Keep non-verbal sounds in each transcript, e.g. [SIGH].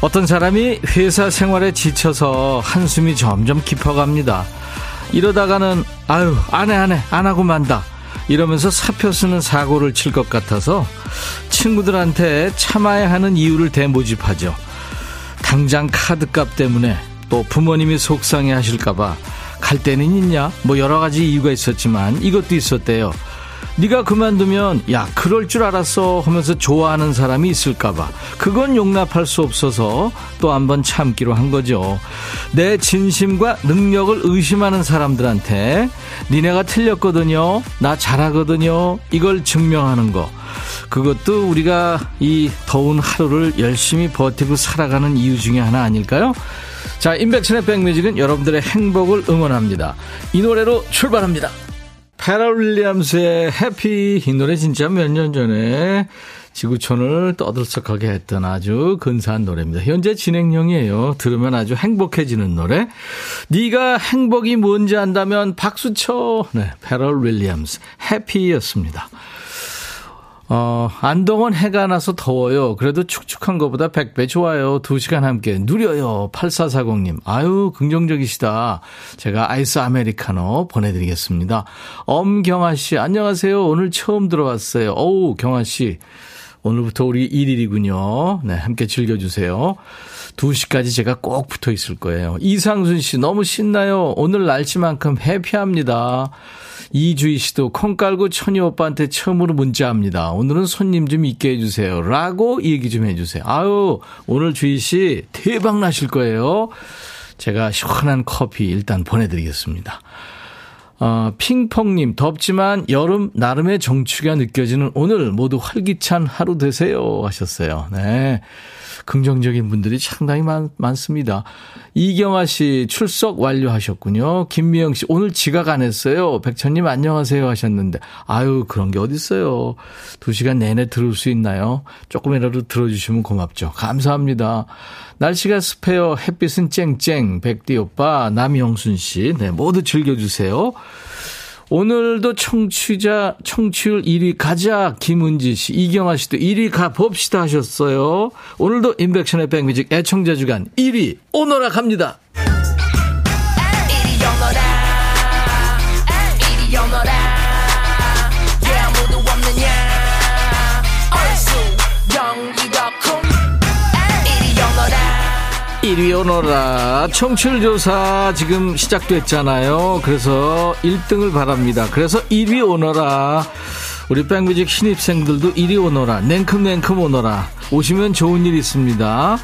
어떤 사람이 회사 생활에 지쳐서 한숨이 점점 깊어갑니다. 이러다가는 아유 안해 안해 안 하고 만다 이러면서 사표 쓰는 사고를 칠 것 같아서 친구들한테 참아야 하는 이유를 대모집하죠. 당장 카드값 때문에 또 부모님이 속상해 하실까봐 갈 때는 있냐 뭐 여러 가지 이유가 있었지만 이것도 있었대요. 네가 그만두면 야 그럴 줄 알았어 하면서 좋아하는 사람이 있을까봐 그건 용납할 수 없어서 또 한번 참기로 한 거죠 내 진심과 능력을 의심하는 사람들한테 니네가 틀렸거든요 나 잘하거든요 이걸 증명하는 거 그것도 우리가 이 더운 하루를 열심히 버티고 살아가는 이유 중에 하나 아닐까요? 자, 인백천의 백뮤직은 여러분들의 행복을 응원합니다. 이 노래로 출발합니다. 페럴 윌리엄스의 해피 이 노래 진짜 몇 년 전에 지구촌을 떠들썩하게 했던 아주 근사한 노래입니다. 현재 진행형이에요. 들으면 아주 행복해지는 노래. 네가 행복이 뭔지 안다면 박수 쳐. 네, 페럴 윌리엄스 해피였습니다. 어, 안동은 해가 나서 더워요. 그래도 축축한 것보다 100배 좋아요. 2시간 함께 누려요. 8440님. 아유, 긍정적이시다. 제가 아이스 아메리카노 보내드리겠습니다. 엄경아 씨, 안녕하세요. 오늘 처음 들어왔어요. 어우, 경아 씨. 오늘부터 우리 1일이군요. 네, 함께 즐겨주세요. 2시까지 제가 꼭 붙어 있을 거예요. 이상순 씨, 너무 신나요. 오늘 날씨만큼 해피합니다. 이주희 씨도 콩 깔고 천희 오빠한테 처음으로 문자합니다. 오늘은 손님 좀 있게 해주세요. 라고 얘기 좀 해주세요. 아유, 오늘 주희 씨 대박 나실 거예요. 제가 시원한 커피 일단 보내드리겠습니다. 어, 핑퐁님, 덥지만 여름 나름의 정취가 느껴지는 오늘 모두 활기찬 하루 되세요. 하셨어요. 네. 긍정적인 분들이 상당히 많, 많습니다. 이경아 씨 출석 완료하셨군요. 김미영 씨 오늘 지각 안 했어요. 백천님 안녕하세요 하셨는데 아유 그런 게 어딨어요. 두 시간 내내 들을 수 있나요? 조금이라도 들어주시면 고맙죠. 감사합니다. 날씨가 습해요. 햇빛은 쨍쨍. 백디 오빠 남영순 씨 네, 모두 즐겨주세요. 오늘도 청취자, 청취율 1위 가자, 김은지 씨, 이경아 씨도 1위 가 봅시다 하셨어요. 오늘도 인백션의 백뮤직 애청자 주간 1위 오너라 갑니다. 이리 오너라 청취율 조사 지금 시작됐잖아요. 그래서 1등을 바랍니다. 그래서 1위 오너라. 우리 백뮤직 신입생들도 1위 오너라. 냉큼냉큼 오너라. 오시면 좋은 일 있습니다.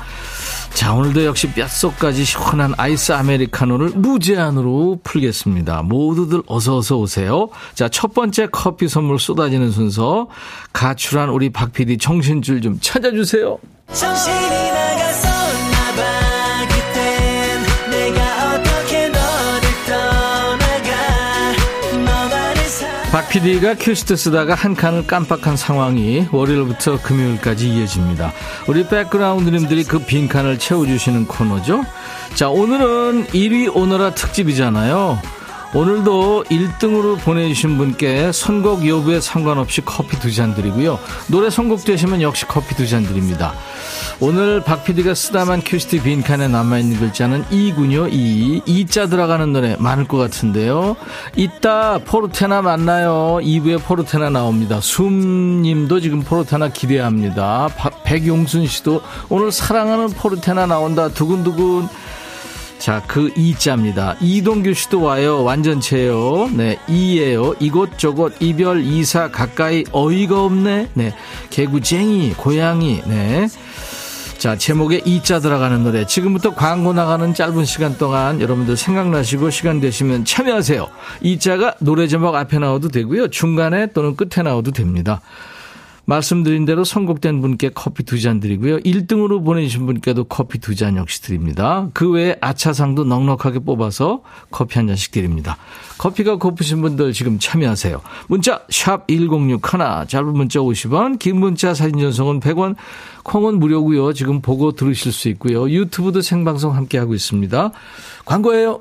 자, 오늘도 역시 뼛속까지 시원한 아이스 아메리카노를 무제한으로 풀겠습니다. 모두들 어서어서 오세요. 자, 첫 번째 커피 선물 쏟아지는 순서. 가출한 우리 박 PD 정신줄 좀 찾아주세요. 정신이 PD가 큐시트 쓰다가 한 칸을 깜빡한 상황이 월요일부터 금요일까지 이어집니다. 우리 백그라운드님들이 그 빈칸을 채워주시는 코너죠. 자, 오늘은 1위 오너라 특집이잖아요. 오늘도 1등으로 보내주신 분께 선곡 여부에 상관없이 커피 두 잔 드리고요. 노래 선곡 되시면 역시 커피 두 잔 드립니다. 오늘 박 PD가 쓰다만 큐시트 빈칸에 남아있는 글자는 이군요, 이. 이자 들어가는 노래 많을 것 같은데요. 이따 포르테나 만나요. 2부에 포르테나 나옵니다. 숨님도 지금 포르테나 기대합니다. 백용순 씨도 오늘 사랑하는 포르테나 나온다. 두근두근. 자, 그 이자입니다. 이동규 씨도 와요. 완전체요. 네, 이예요. 이곳저곳 이별 이사 가까이 어이가 없네. 네, 개구쟁이 고양이. 네. 자, 제목에 이자 들어가는 노래. 지금부터 광고 나가는 짧은 시간 동안 여러분들 생각나시고 시간 되시면 참여하세요. 이자가 노래 제목 앞에 나와도 되고요. 중간에 또는 끝에 나와도 됩니다. 말씀드린 대로 선곡된 분께 커피 두 잔 드리고요. 1등으로 보내주신 분께도 커피 두 잔 역시 드립니다. 그 외에 아차상도 넉넉하게 뽑아서 커피 한 잔씩 드립니다. 커피가 고프신 분들 지금 참여하세요. 문자 1061, 짧은 문자 50원, 긴 문자 사진 전송은 100원, 콩은 무료고요. 지금 보고 들으실 수 있고요. 유튜브도 생방송 함께하고 있습니다. 광고예요.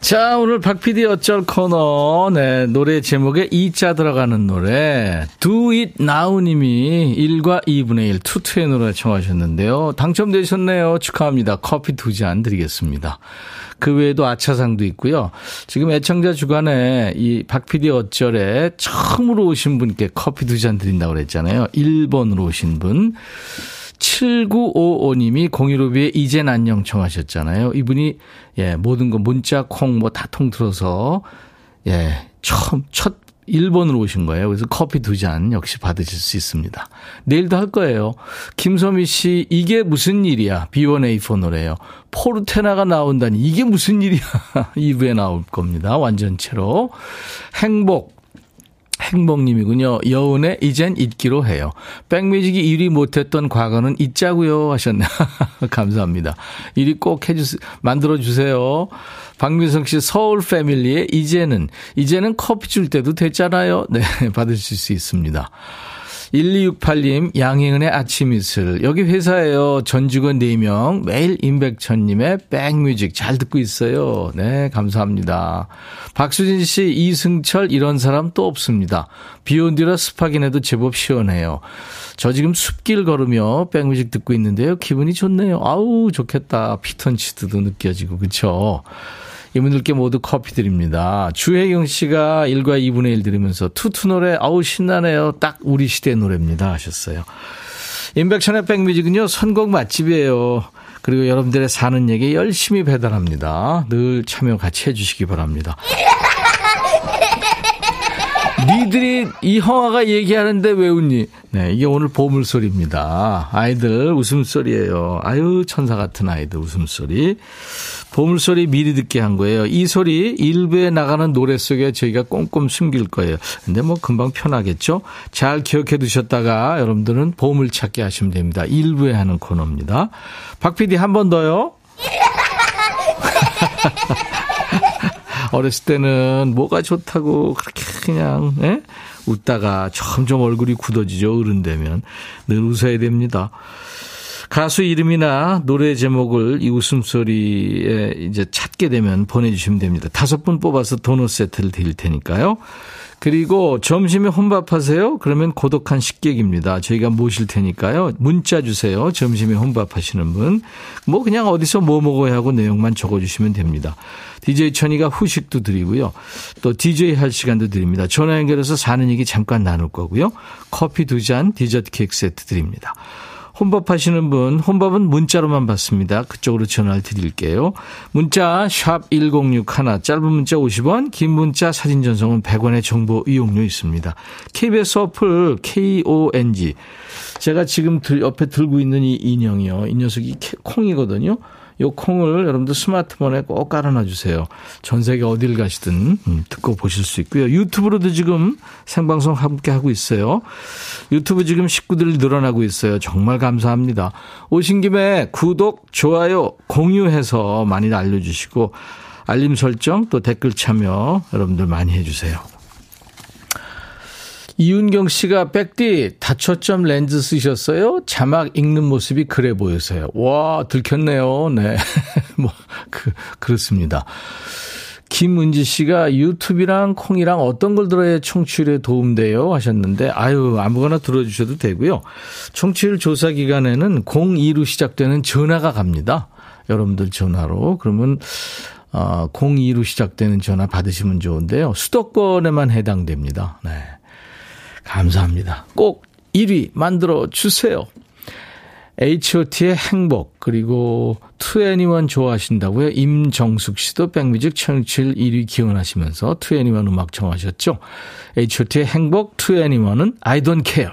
자, 오늘 박 PD 어쩔 코너, 네, 노래 제목에 이자 들어가는 노래, Do It Now 님이 1과 2분의 1, 투투의 노래 청하셨는데요. 당첨되셨네요. 축하합니다. 커피 두 잔 드리겠습니다. 그 외에도 아차상도 있고요. 지금 애청자 주간에 이 박 PD 어쩔에 처음으로 오신 분께 커피 두 잔 드린다고 그랬잖아요. 1번으로 오신 분. 7955님이 공유로비에 이젠 안녕 청하셨잖아요. 이분이, 예, 모든 거 문자, 콩, 뭐 다 통틀어서, 예, 처음, 첫 1번으로 오신 거예요. 그래서 커피 두 잔 역시 받으실 수 있습니다. 내일도 할 거예요. 김소미 씨, 이게 무슨 일이야? B1A4 노래요. 포르테나가 나온다니, 이게 무슨 일이야? [LAUGHS] 2부에 나올 겁니다. 완전체로. 행복, 행복님이군요. 여운의 이젠 잊기로 해요. 백뮤직이 1위 못했던 과거는 잊자고요 하셨네. [LAUGHS] 감사합니다. 1위 꼭 해주세요. 만들어주세요. 박민성 씨 서울 패밀리의 이제는, 이제는 커피 줄 때도 됐잖아요. 네, [LAUGHS] 받으실 수 있습니다. 1268님, 양희은의 아침 이슬. 여기 회사에요. 전 직원 4명, 매일 임백천님의 백뮤직 잘 듣고 있어요. 네, 감사합니다. 박수진 씨, 이승철, 이런 사람 또 없습니다. 비 온 뒤라 습하긴 해도 제법 시원해요. 저 지금 숲길 걸으며 백뮤직 듣고 있는데요. 기분이 좋네요. 아우, 좋겠다. 피톤치드도 느껴지고, 그쵸? 이분들께 모두 커피 드립니다. 주혜경 씨가 1과 2분의 1 들으면서 투투 노래 아우 신나네요. 딱 우리 시대 노래입니다 하셨어요. 인백천의 백뮤직은요 선곡 맛집이에요. 그리고 여러분들의 사는 얘기 열심히 배달합니다. 늘 참여 같이 해주시기 바랍니다. [LAUGHS] 니들이 이 형아가 얘기하는데 왜 웃니? 네, 이게 오늘 보물소리입니다. 아이들 웃음소리예요. 아유 천사 같은 아이들 웃음소리. 보물소리 미리 듣게 한 거예요. 이 소리 일부에 나가는 노래 속에 저희가 꼼꼼 숨길 거예요. 근데 뭐 금방 편하겠죠? 잘 기억해 두셨다가 여러분들은 보물 찾기 하시면 됩니다. 일부에 하는 코너입니다. 박 PD 한 번 더요. [LAUGHS] 어렸을 때는 뭐가 좋다고 그렇게 그냥 예? 웃다가 점점 얼굴이 굳어지죠. 어른 되면 늘 웃어야 됩니다. 가수 이름이나 노래 제목을 이 웃음소리에 이제 찾게 되면 보내주시면 됩니다. 다섯 분 뽑아서 도넛 세트를 드릴 테니까요. 그리고 점심에 혼밥하세요? 그러면 고독한 식객입니다. 저희가 모실 테니까요. 문자 주세요. 점심에 혼밥하시는 분. 뭐 그냥 어디서 뭐 먹어야 하고 내용만 적어주시면 됩니다. DJ 천이가 후식도 드리고요. 또 DJ 할 시간도 드립니다. 전화 연결해서 사는 얘기 잠깐 나눌 거고요. 커피 두 잔, 디저트 케이크 세트 드립니다. 혼밥 하시는 분, 혼밥은 문자로만 받습니다. 그쪽으로 전화를 드릴게요. 문자 1061, 짧은 문자 50원, 긴 문자 사진 전송은 100원의 정보 이용료 있습니다. KBS 어플 KONG. 제가 지금 옆에 들고 있는 이 인형이요. 이 녀석이 콩이거든요. 요 콩을 여러분들 스마트폰에 꼭 깔아놔 주세요. 전 세계 어딜 가시든 음, 듣고 보실 수 있고요. 유튜브로도 지금 생방송 함께 하고 있어요. 유튜브 지금 식구들이 늘어나고 있어요. 정말 감사합니다. 오신 김에 구독, 좋아요, 공유해서 많이 알려주시고 알림 설정 또 댓글 참여 여러분들 많이 해주세요. 이윤경 씨가 백디 다초점 렌즈 쓰셨어요? 자막 읽는 모습이 그래 보여서요. 와 들켰네요. 네, [LAUGHS] 뭐 그 그렇습니다. 김은지 씨가 유튜브랑 콩이랑 어떤 걸 들어야 청취율에 도움돼요? 하셨는데, 아유, 아무거나 들어주셔도 되고요. 청취율 조사 기간에는 02로 시작되는 전화가 갑니다. 여러분들 전화로. 그러면, 어, 02로 시작되는 전화 받으시면 좋은데요. 수도권에만 해당됩니다. 네. 감사합니다. 꼭 1위 만들어 주세요. H.O.T의 행복 그리고 투애니원 좋아하신다고요. 임정숙 씨도 백뮤직 청취율 1위 기원하시면서 투애니원 음악 청하셨죠. H.O.T의 행복 투애니원은 I don't care.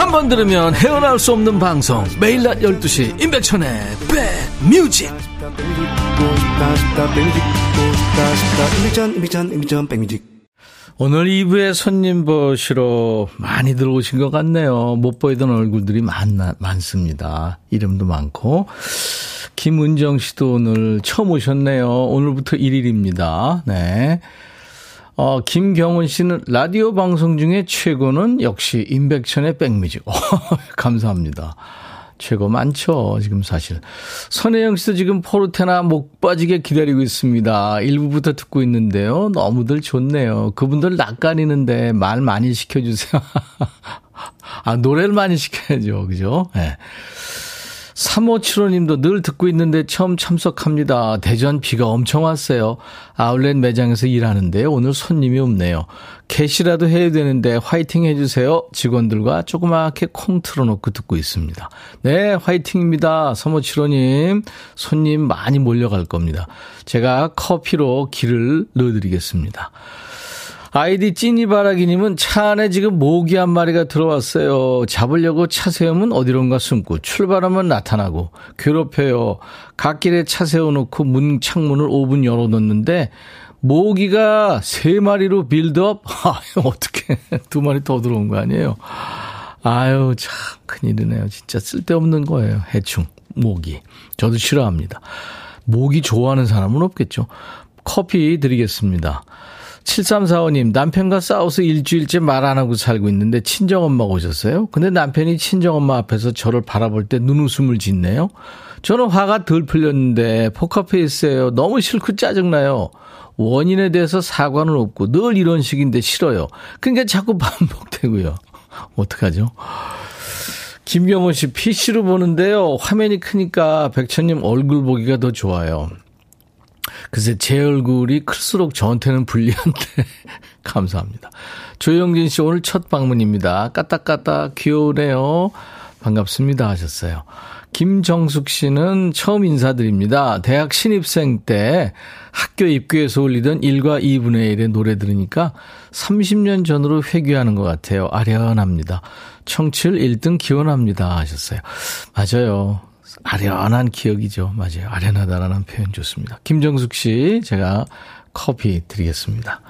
한 번 들으면 헤어나올 수 없는 방송 매일 낮 12시 임백천의 백뮤직 오늘 2부에 손님 보시러 많이 들어오신 것 같네요. 못 보이던 얼굴들이 많, 많습니다. 이름도 많고. 김은정 씨도 오늘 처음 오셨네요. 오늘부터 1일입니다. 네. 어, 김경훈 씨는 라디오 방송 중에 최고는 역시 임백천의 백뮤직. 어, [LAUGHS] 감사합니다. 최고 많죠, 지금 사실. 선혜영 씨도 지금 포르테나 목 빠지게 기다리고 있습니다. 일부부터 듣고 있는데요. 너무들 좋네요. 그분들 낯가리는데 말 많이 시켜주세요. [LAUGHS] 아, 노래를 많이 시켜야죠. 그죠? 예. 네. 3575님도 늘 듣고 있는데 처음 참석합니다. 대전 비가 엄청 왔어요. 아울렛 매장에서 일하는데 오늘 손님이 없네요. 캐시라도 해야 되는데 화이팅 해주세요. 직원들과 조그맣게 콩 틀어놓고 듣고 있습니다. 네, 화이팅입니다. 3575님. 손님 많이 몰려갈 겁니다. 제가 커피로 길을 넣어드리겠습니다. 아이디 찐이바라기님은 차 안에 지금 모기 한 마리가 들어왔어요. 잡으려고 차 세우면 어디론가 숨고 출발하면 나타나고 괴롭혀요. 갓길에 차 세워놓고 문 창문을 5분 열어놓는데 모기가 세 마리로 빌드업? [LAUGHS] 아, 어떻게 두 마리 더 들어온 거 아니에요? 아유, 참 큰일이네요. 진짜 쓸데없는 거예요. 해충, 모기. 저도 싫어합니다. 모기 좋아하는 사람은 없겠죠. 커피 드리겠습니다. 7345님, 남편과 싸워서 일주일째 말 안 하고 살고 있는데 친정엄마가 오셨어요. 근데 남편이 친정엄마 앞에서 저를 바라볼 때 눈웃음을 짓네요. 저는 화가 덜 풀렸는데 포커페이스예요. 너무 싫고 짜증나요. 원인에 대해서 사과는 없고 늘 이런 식인데 싫어요. 그러니까 자꾸 [LAUGHS] 반복되고요. 어떡하죠? 김경호 씨 PC로 보는데요. 화면이 크니까 백천님 얼굴 보기가 더 좋아요. 글쎄, 제 얼굴이 클수록 저한테는 불리한데, [LAUGHS] 감사합니다. 조영진 씨 오늘 첫 방문입니다. 까딱까딱 귀여우네요. 반갑습니다 하셨어요. 김정숙 씨는 처음 인사드립니다. 대학 신입생 때 학교 입구에서 울리던 1과 2분의 1의 노래 들으니까 30년 전으로 회귀하는 것 같아요. 아련합니다. 청취율 1등 기원합니다 하셨어요. 맞아요. 아련한 기억이죠. 맞아요. 아련하다라는 표현 좋습니다. 김정숙 씨, 제가 커피 드리겠습니다.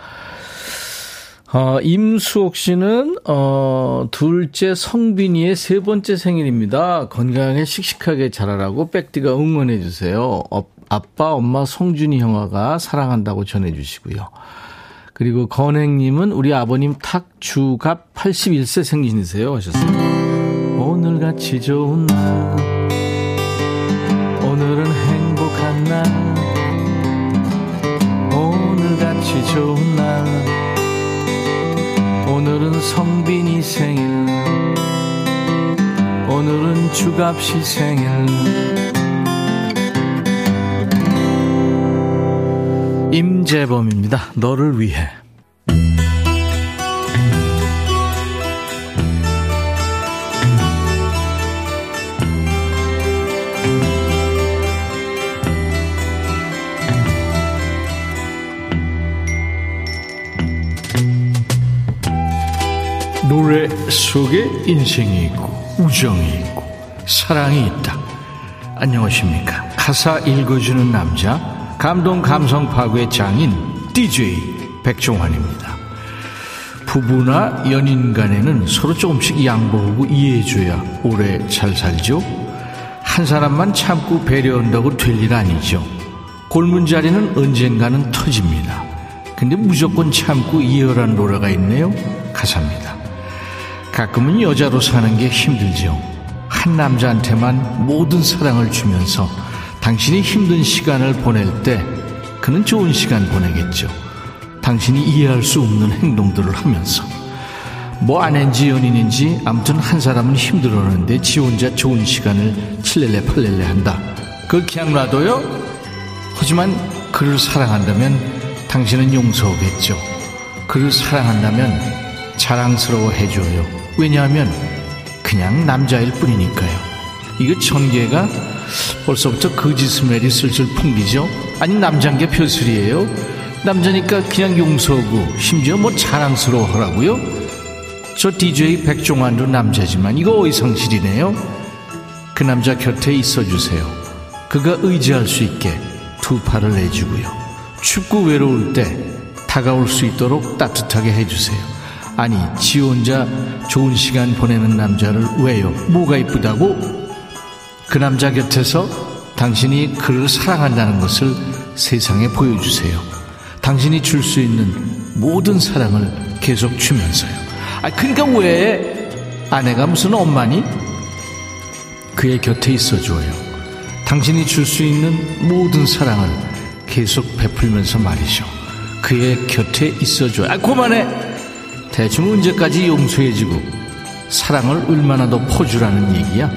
어, 임수옥 씨는, 어, 둘째 성빈이의 세 번째 생일입니다. 건강하게 씩씩하게 자라라고 백디가 응원해주세요. 어, 아빠, 엄마, 성준이 형아가 사랑한다고 전해주시고요. 그리고 건행님은 우리 아버님 탁주갑 81세 생신이세요. 하셨어요. 오늘같이 좋은 날. 행복한 날. 오늘같이 좋은 날. 오늘은 성빈이 생일. 오늘은 주갑씨 생일. 임재범입니다. 너를 위해 속에 인생이 있고 우정이 있고 사랑이 있다. 안녕하십니까. 가사 읽어주는 남자 감동 감성 파괴 장인 DJ 백종환입니다. 부부나 연인 간에는 서로 조금씩 양보하고 이해해줘야 오래 잘 살죠. 한 사람만 참고 배려한다고 될 일 아니죠. 골문 자리는 언젠가는 터집니다. 근데 무조건 참고 이어란 노래가 있네요. 가사입니다. 가끔은 여자로 사는 게 힘들죠. 한 남자한테만 모든 사랑을 주면서 당신이 힘든 시간을 보낼 때 그는 좋은 시간 보내겠죠. 당신이 이해할 수 없는 행동들을 하면서. 뭐 아낸지 연인인지 아무튼 한 사람은 힘들어하는데 지 혼자 좋은 시간을 칠렐레 팔렐레 한다. 그 그냥 놔둬요? 하지만 그를 사랑한다면 당신은 용서하겠죠. 그를 사랑한다면 자랑스러워 해줘요. 왜냐하면 그냥 남자일 뿐이니까요. 이거 전개가 벌써부터 거짓 스멜이 슬슬 풍기죠? 아니 남잔 게 별소리예요? 남자니까 그냥 용서하고 심지어 뭐 자랑스러워 하라고요? 저 DJ 백종환도 남자지만 이거 어이상실이네요. 그 남자 곁에 있어주세요. 그가 의지할 수 있게 두 팔을 내주고요. 춥고 외로울 때 다가올 수 있도록 따뜻하게 해주세요. 아니, 지 혼자 좋은 시간 보내는 남자를 왜요? 뭐가 이쁘다고? 그 남자 곁에서 당신이 그를 사랑한다는 것을 세상에 보여주세요. 당신이 줄 수 있는 모든 사랑을 계속 주면서요. 아, 그러니까 왜 아내가 무슨 엄마니? 그의 곁에 있어줘요. 당신이 줄 수 있는 모든 사랑을 계속 베풀면서 말이죠. 그의 곁에 있어줘요. 아, 그만해! 대충 언제까지 용서해주고 사랑을 얼마나 더 퍼주라는 얘기야?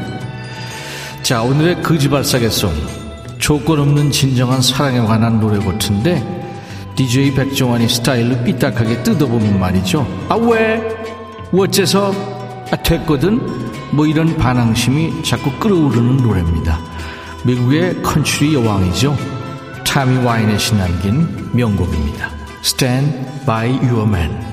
자, 오늘의 거지발사계송. 조건 없는 진정한 사랑에 관한 노래 같은데, DJ 백종원이 스타일로 삐딱하게 뜯어보면 말이죠. 아, 왜? 어째서? 아, 됐거든? 뭐 이런 반항심이 자꾸 끌어오르는 노래입니다. 미국의 컨츄리 여왕이죠. 타미 와인넷이 남긴 명곡입니다. Stand by your man.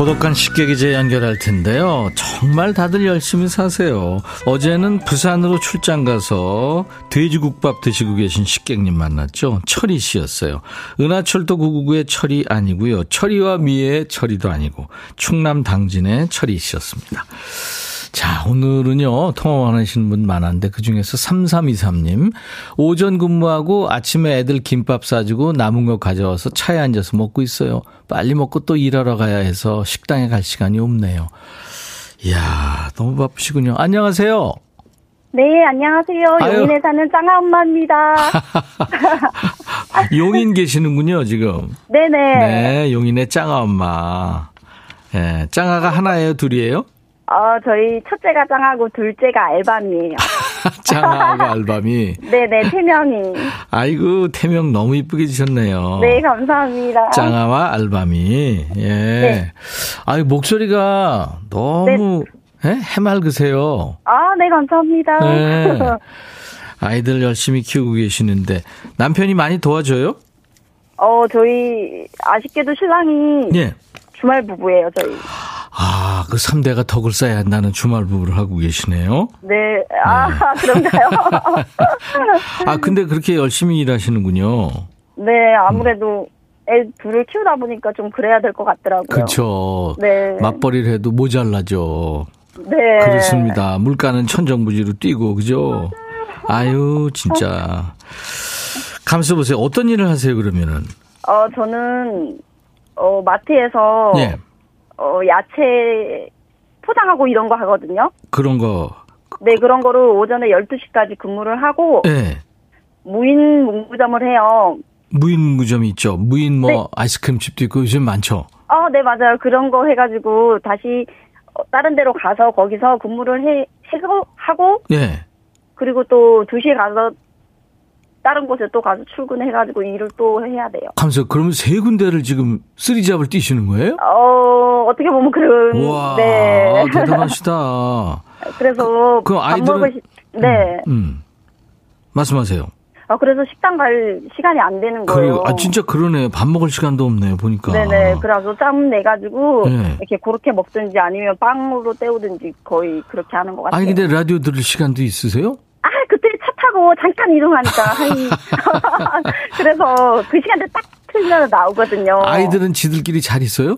고독한 식객 이제 연결할 텐데요. 정말 다들 열심히 사세요. 어제는 부산으로 출장 가서 돼지국밥 드시고 계신 식객님 만났죠. 철이 씨였어요. 은하철도 999의 철이 아니고요. 철이와 미의 철이도 아니고 충남 당진의 철이 씨였습니다. 자, 오늘은요, 통화 원하시는 분 많았는데, 그 중에서 3323님, 오전 근무하고 아침에 애들 김밥 싸주고 남은 거 가져와서 차에 앉아서 먹고 있어요. 빨리 먹고 또 일하러 가야 해서 식당에 갈 시간이 없네요. 이야, 너무 바쁘시군요. 안녕하세요. 네, 안녕하세요. 아유. 용인에 사는 짱아 엄마입니다. [LAUGHS] 용인 계시는군요, 지금. 네네. 네, 용인의 짱아 엄마. 예, 네, 짱아가 하나예요, 둘이에요? 어, 저희 첫째가 짱하고 둘째가 알밤이에요. 짱하고 알밤이? 네네, 태명이. 아이고, 태명 너무 이쁘게 지셨네요. 네, 감사합니다. 짱아와 알밤이. 예. 네. 아유, 목소리가 너무 네. 예? 해맑으세요. 아, 네, 감사합니다. 네. [LAUGHS] 아이들 열심히 키우고 계시는데 남편이 많이 도와줘요? 어, 저희 아쉽게도 신랑이 예. 주말 부부예요, 저희. 아, 그 3대가 덕을 쌓아야 한다는 주말 부부를 하고 계시네요. 네. 아, 네. [LAUGHS] 그런가요? [LAUGHS] 아, 근데 그렇게 열심히 일하시는군요. 네, 아무래도 애 둘을 키우다 보니까 좀 그래야 될 것 같더라고요. 그렇죠. 네. 맞벌이를 해도 모자라죠. 네. 그렇습니다. 물가는 천정부지로 뛰고, 그죠? 아유, 진짜. 감수 보세요. 어떤 일을 하세요, 그러면은? 어, 저는, 어, 마트에서. 네. 어, 야채 포장하고 이런 거 하거든요. 그런 거. 네, 그런 거를 오전에 12시까지 근무를 하고. 네. 무인 문구점을 해요. 무인 문구점이 있죠. 무인 뭐 네. 아이스크림집도 있고 요즘 많죠. 어, 네, 맞아요. 그런 거 해가지고 다시 어, 다른 데로 가서 거기서 근무를 해, 하고. 네. 그리고 또 2시에 가서 다른 곳에 또 가서 출근해가지고 일을 또 해야 돼요. 감사. 그러면 세 군데를 지금 쓰리잡을 뛰시는 거예요? 어, 어떻게 보면 그런. 와, 네. [LAUGHS] 대단하시다. 그래서. 그, 그 아이들은. 먹으시, 네. 음, 음. 말씀하세요. 아, 그래서 식당 갈 시간이 안 되는 거예요. 그래, 아, 진짜 그러네. 밥 먹을 시간도 없네요, 보니까. 네네. 그래서 짬 내가지고, 네. 이렇게 그렇게 먹든지 아니면 빵으로 때우든지 거의 그렇게 하는 것 같아요. 아니, 근데 라디오 들을 시간도 있으세요? 아, 그때 차 타고 잠깐 이동하니까. [LAUGHS] 그래서 그 시간대 딱 틀면 나오거든요. 아이들은 지들끼리 잘 있어요?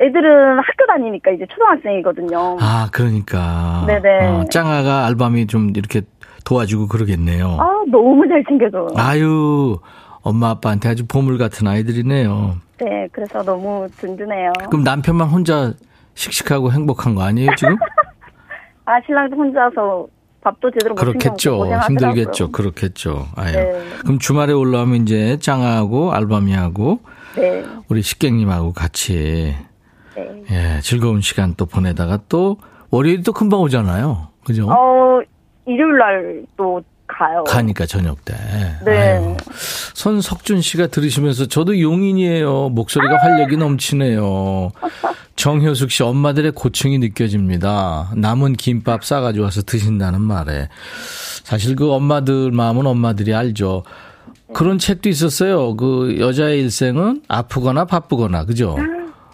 애들은 학교 다니니까 이제 초등학생이거든요. 아, 그러니까. 네네. 어, 짱아가 알밤이 좀 이렇게 도와주고 그러겠네요. 아, 너무 잘 챙겨줘. 아유, 엄마 아빠한테 아주 보물 같은 아이들이네요. 네, 그래서 너무 든든해요. 그럼 남편만 혼자 씩씩하고 행복한 거 아니에요, 지금? [LAUGHS] 아, 신랑도 혼자서 밥도 제대로 못 그렇겠죠. 힘들겠죠. 그렇겠죠. 아유. 네. 그럼 주말에 올라오면 이제 짱아하고 알밤이하고 네. 우리 식객님하고 같이 네. 예, 즐거운 시간 또 보내다가 또 월요일 또 금방 오잖아요. 그죠? 어, 일요일 날 또 가요. 가니까 저녁 때. 네. 아유, 손석준 씨가 들으시면서 저도 용인이에요. 목소리가 활력이 넘치네요. 정효숙 씨 엄마들의 고충이 느껴집니다. 남은 김밥 싸가지고 와서 드신다는 말에. 사실 그 엄마들 마음은 엄마들이 알죠. 그런 책도 있었어요. 그 여자의 일생은 아프거나 바쁘거나, 그죠?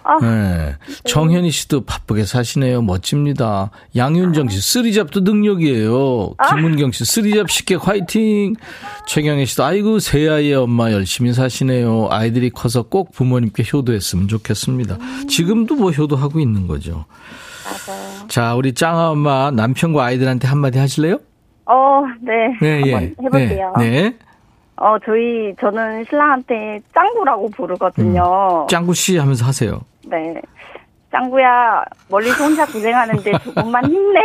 아, 네. 정현희 씨도 바쁘게 사시네요. 멋집니다. 양윤정 씨, 쓰리잡도 능력이에요. 아. 김은경 씨, 쓰리잡 식객 화이팅! 최경혜 씨도, 아이고, 새 아이의 엄마 열심히 사시네요. 아이들이 커서 꼭 부모님께 효도했으면 좋겠습니다. 지금도 뭐 효도하고 있는 거죠. 맞아요. 자, 우리 짱아 엄마 남편과 아이들한테 한마디 하실래요? 어, 네. 네, 예. 해볼게요. 네. 네. 어, 저희, 저는 신랑한테 짱구라고 부르거든요. 음, 짱구 씨 하면서 하세요. 네. 짱구야, 멀리서 혼자 고생하는데 조금만 힘내.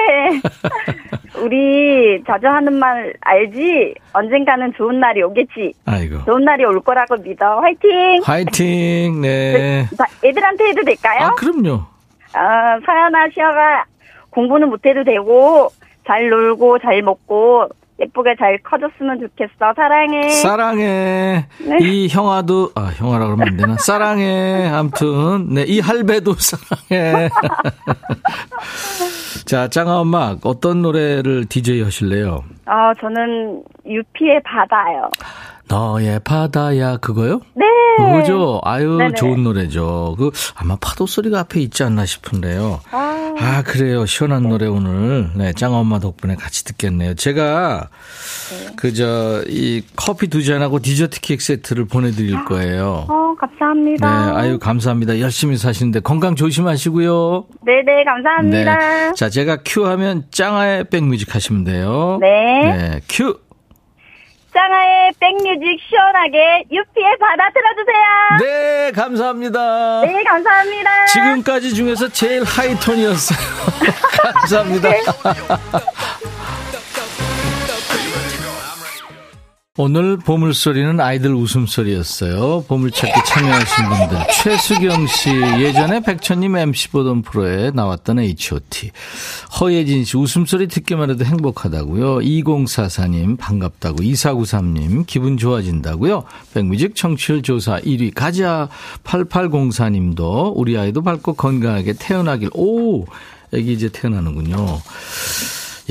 [LAUGHS] 우리 자주 하는 말 알지? 언젠가는 좋은 날이 오겠지. 아이고. 좋은 날이 올 거라고 믿어. 화이팅! 화이팅! 네. 자, 애들한테 해도 될까요? 아, 그럼요. 어, 서연아, 시아가 공부는 못해도 되고, 잘 놀고, 잘 먹고, 예쁘게 잘 커졌으면 좋겠어. 사랑해. 사랑해. 네. 이 형아도, 아, 형아라 그러면 안 되나? 사랑해. 아무튼, 네, 이 할배도 사랑해. [LAUGHS] 자, 짱아 엄마, 어떤 노래를 디제이 하실래요? 아, 저는 유피의 바다요. 너의 바다야 그거요? 네. 그죠? 아유 네네. 좋은 노래죠. 그 아마 파도 소리가 앞에 있지 않나 싶은데요. 아, 아 그래요. 시원한 네. 노래 오늘 네 짱 엄마 덕분에 같이 듣겠네요. 제가 네. 그저 이 커피 두 잔하고 디저트 케이크 세트를 보내드릴 거예요. 어 감사합니다. 네 아유 감사합니다. 열심히 사시는데 건강 조심하시고요. 네네 감사합니다. 네. 자 제가 큐 하면 짱아의 백뮤직 하시면 돼요. 네. 네 큐. 짱아의 백뮤직 시원하게 유피의 바다 틀어주세요. 네, 감사합니다. 네, 감사합니다. 지금까지 중에서 제일 하이톤이었어요. [LAUGHS] 감사합니다. 오늘 보물소리는 아이들 웃음소리였어요. 보물찾기 참여하신 분들. 최수경 씨, 예전에 백천님 MC 보던 프로에 나왔던 H.O.T. 허예진 씨, 웃음소리 듣기만 해도 행복하다고요. 2044님, 반갑다고. 2493님, 기분 좋아진다고요. 백뮤직 청취율 조사 1위. 가자 8804님도 우리 아이도 밝고 건강하게 태어나길. 오! 애기 이제 태어나는군요.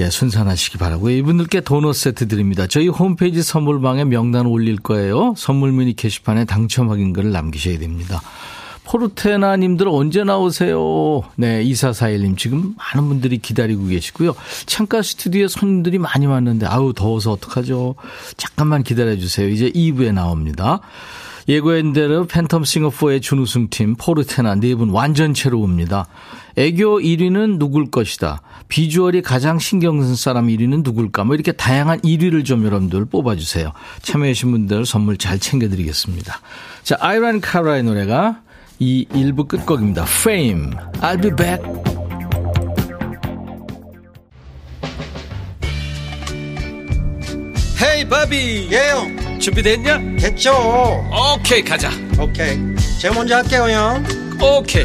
예, 순산하시기 바라고요. 이분들께 도넛 세트 드립니다. 저희 홈페이지 선물방에 명단 올릴 거예요. 선물 문의 게시판에 당첨 확인글을 남기셔야 됩니다. 포르테나 님들 언제 나오세요? 네, 2441님 지금 많은 분들이 기다리고 계시고요. 창가 스튜디오에 손님들이 많이 왔는데 아우 더워서 어떡하죠? 잠깐만 기다려 주세요. 이제 2부에 나옵니다. 예고한 대로 팬텀 싱어4의 준우승팀 포르테나 네 분 완전체로 옵니다. 애교 1위는 누굴 것이다. 비주얼이 가장 신경 쓴 사람 1위는 누굴까? 뭐 이렇게 다양한 1위를 좀 여러분들 뽑아주세요. 참여해주신 분들 선물 잘 챙겨드리겠습니다. 자, 아이란 카라의 노래가 이 1부 끝곡입니다. Fame, I'll be back. 헤이 바비 예영 준비됐냐? 됐죠 오케이 가자 오케이 제가 먼저 할게요 형 오케이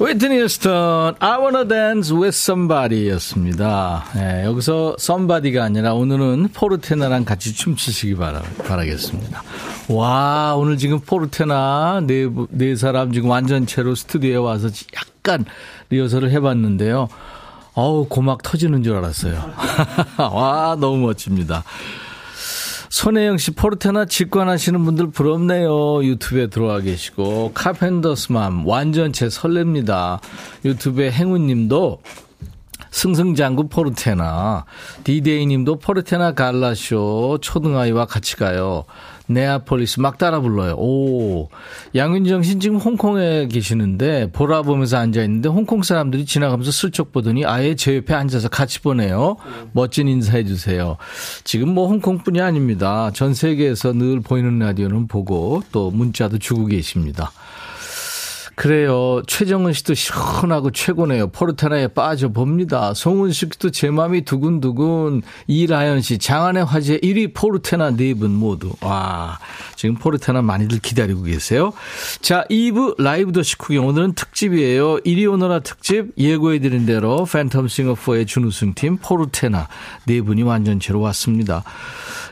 웨트니 스턴 I wanna dance with somebody 였습니다. 네, 여기서 somebody가 아니라 오늘은 포르테나랑 같이 춤추시기 바라, 바라겠습니다. 와, 오늘 지금 포르테나 네, 네 사람 지금 완전체로 스튜디오에 와서 약간 리허설을 해봤는데요. 어우, 고막 터지는 줄 알았어요. [LAUGHS] 와, 너무 멋집니다. 손혜영 씨, 포르테나 직관하시는 분들 부럽네요. 유튜브에 들어와 계시고. 카펜더스맘, 완전체 설렙니다. 유튜브에 행운 님도 승승장구 포르테나, 디데이 님도 포르테나 갈라쇼, 초등아이와 같이 가요. 네아폴리스 막 따라 불러요. 오. 양윤정 씨 지금 홍콩에 계시는데 보라 보면서 앉아 있는데 홍콩 사람들이 지나가면서 슬쩍 보더니 아예 제 옆에 앉아서 같이 보네요. 멋진 인사해 주세요. 지금 뭐 홍콩뿐이 아닙니다. 전 세계에서 늘 보이는 라디오는 보고 또 문자도 주고 계십니다. 그래요. 최정은 씨도 시원하고 최고네요. 포르테나에 빠져봅니다. 송은 씨도 제 마음이 두근두근. 이라연 씨, 장안의 화제 1위 포르테나 네 분 모두. 와, 지금 포르테나 많이들 기다리고 계세요. 자, 2부 라이브도 식후경. 오늘은 특집이에요. 이리 오너라 특집 예고해드린 대로 팬텀 싱어포의 준우승팀 포르테나 네 분이 완전체로 왔습니다.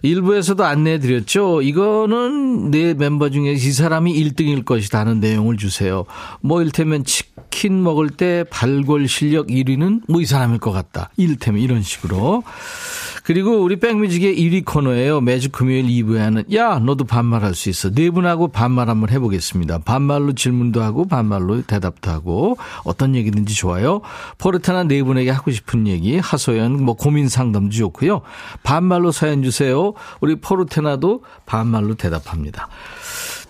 일부에서도 안내해 드렸죠. 이거는 내 멤버 중에 이 사람이 1등일 것이다 하는 내용을 주세요. 뭐 일테면 치킨 먹을 때 발골 실력 1위는 뭐 이 사람일 것 같다. 일테면 이런 식으로. 그리고 우리 백뮤직의 1위 코너예요. 매주 금요일 2부에 하는 야 너도 반말할 수 있어. 네 분하고 반말 한번 해보겠습니다. 반말로 질문도 하고 반말로 대답도 하고 어떤 얘기든지 좋아요. 포르테나 네 분에게 하고 싶은 얘기 하소연 뭐 고민 상담도 좋고요. 반말로 사연 주세요. 우리 포르테나도 반말로 대답합니다.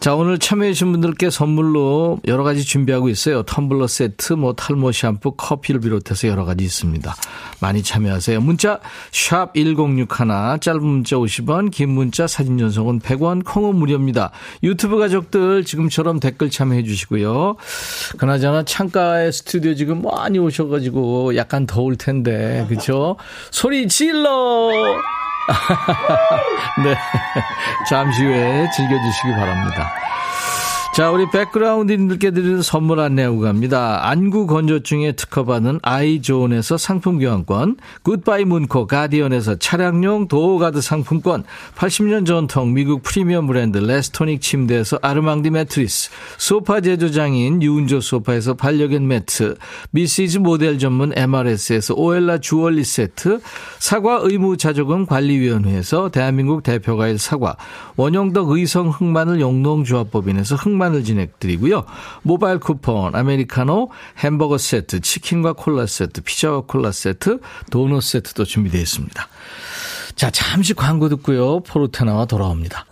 자, 오늘 참여해주신 분들께 선물로 여러 가지 준비하고 있어요. 텀블러 세트, 뭐 탈모 샴푸, 커피를 비롯해서 여러 가지 있습니다. 많이 참여하세요. 문자, 샵 1061, 짧은 문자 50원, 긴 문자 사진 전송은 100원, 콩은 무료입니다. 유튜브 가족들 지금처럼 댓글 참여해 주시고요. 그나저나 창가에 스튜디오 지금 많이 오셔가지고 약간 더울 텐데, 그쵸? 소리 질러! [LAUGHS] 네. 잠시 후에 즐겨주시기 바랍니다. 자, 우리 백그라운드님들께 드리는 선물 안내하고 갑니다. 안구 건조증에 특허받은 아이존에서 상품 교환권, 굿바이 문코 가디언에서 차량용 도어가드 상품권, 80년 전통 미국 프리미엄 브랜드 레스토닉 침대에서 아르망디 매트리스, 소파 제조장인 유운조 소파에서 반려견 매트, 미시즈 모델 전문 MRS에서 오엘라 주얼리 세트, 사과 의무 자조금 관리위원회에서 대한민국 대표과일 사과, 원형덕 의성 흑마늘 영농조합법인에서 흑 마늘 시간을 진행드리고요. 모바일 쿠폰, 아메리카노, 햄버거 세트, 치킨과 콜라 세트, 피자와 콜라 세트, 도넛 세트도 준비되어 있습니다. 자, 잠시 광고 듣고요. 포르테나와 돌아옵니다.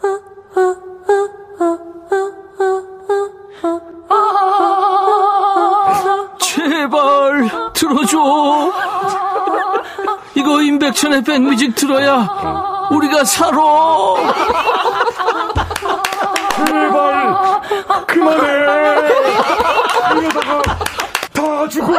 제발 들어줘. 이거 임백천의 백뮤직 들어야 우리가 살아. 제발 그만해. 이러다가 다 죽어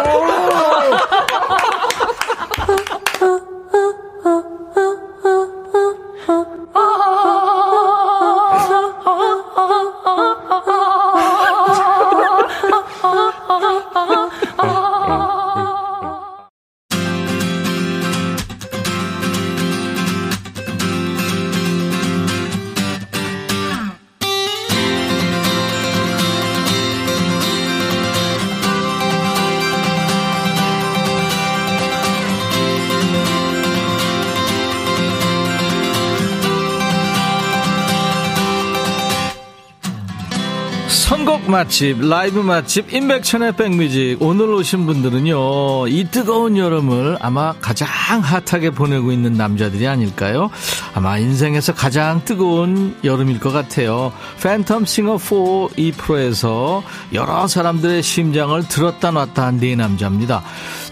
맛집, 라이브 맛집, 인백천의 백뮤직. 오늘 오신 분들은요, 이 뜨거운 여름을 아마 가장 핫하게 보내고 있는 남자들이 아닐까요? 아마 인생에서 가장 뜨거운 여름일 것 같아요. 팬텀 싱어 4 이 프로에서 여러 사람들의 심장을 들었다 놨다 한 네 남자입니다.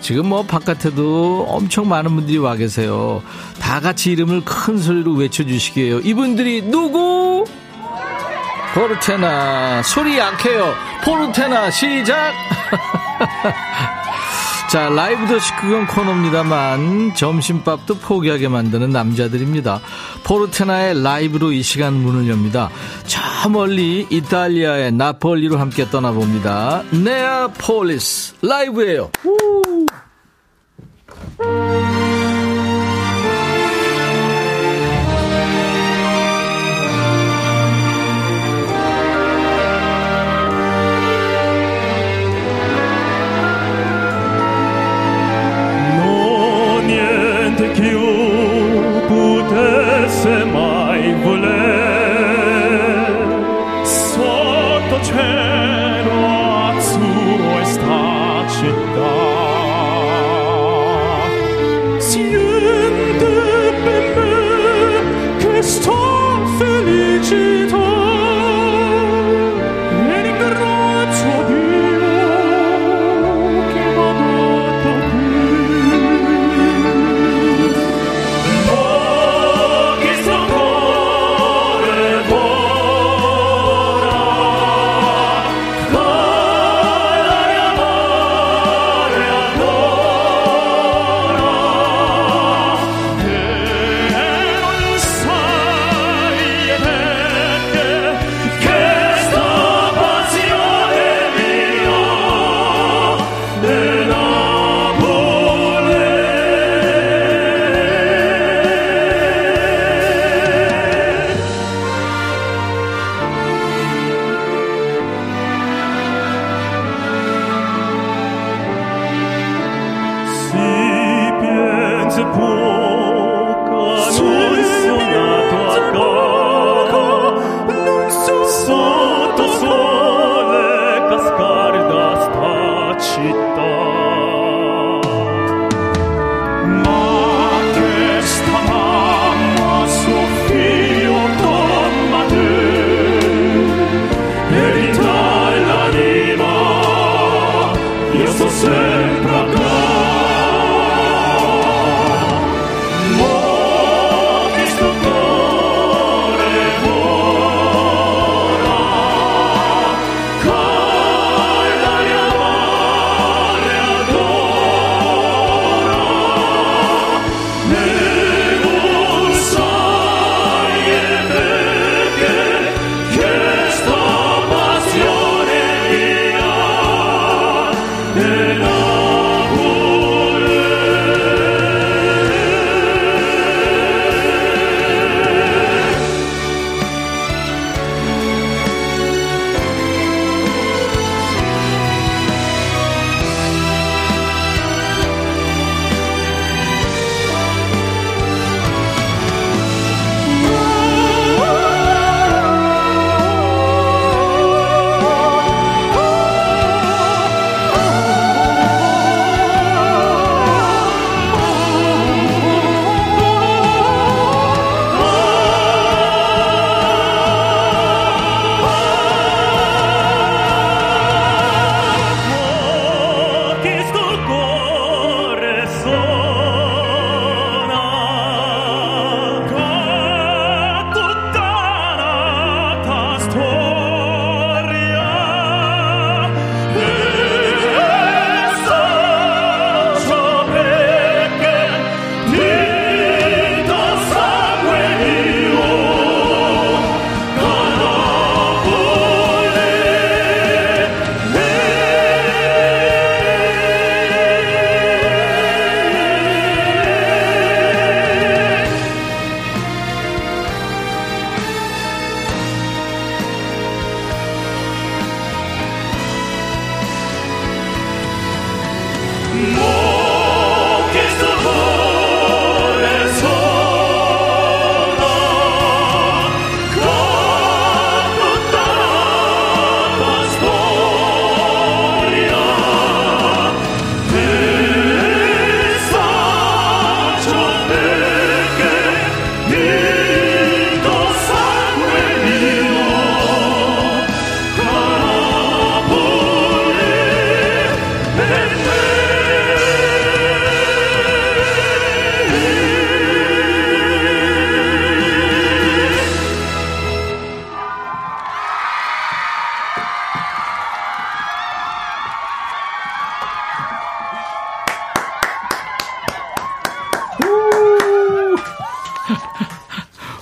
지금 뭐 바깥에도 엄청 많은 분들이 와 계세요. 다 같이 이름을 큰 소리로 외쳐주시게요. 이분들이 누구? 포르테나 소리 약해요. 포르테나 시작. [LAUGHS] 자, 라이브도 식후경 코너입니다만 점심밥도 포기하게 만드는 남자들입니다. 포르테나의 라이브로 이 시간 문을 엽니다. 저 멀리 이탈리아의 나폴리로 함께 떠나봅니다. 네아폴리스 라이브예요.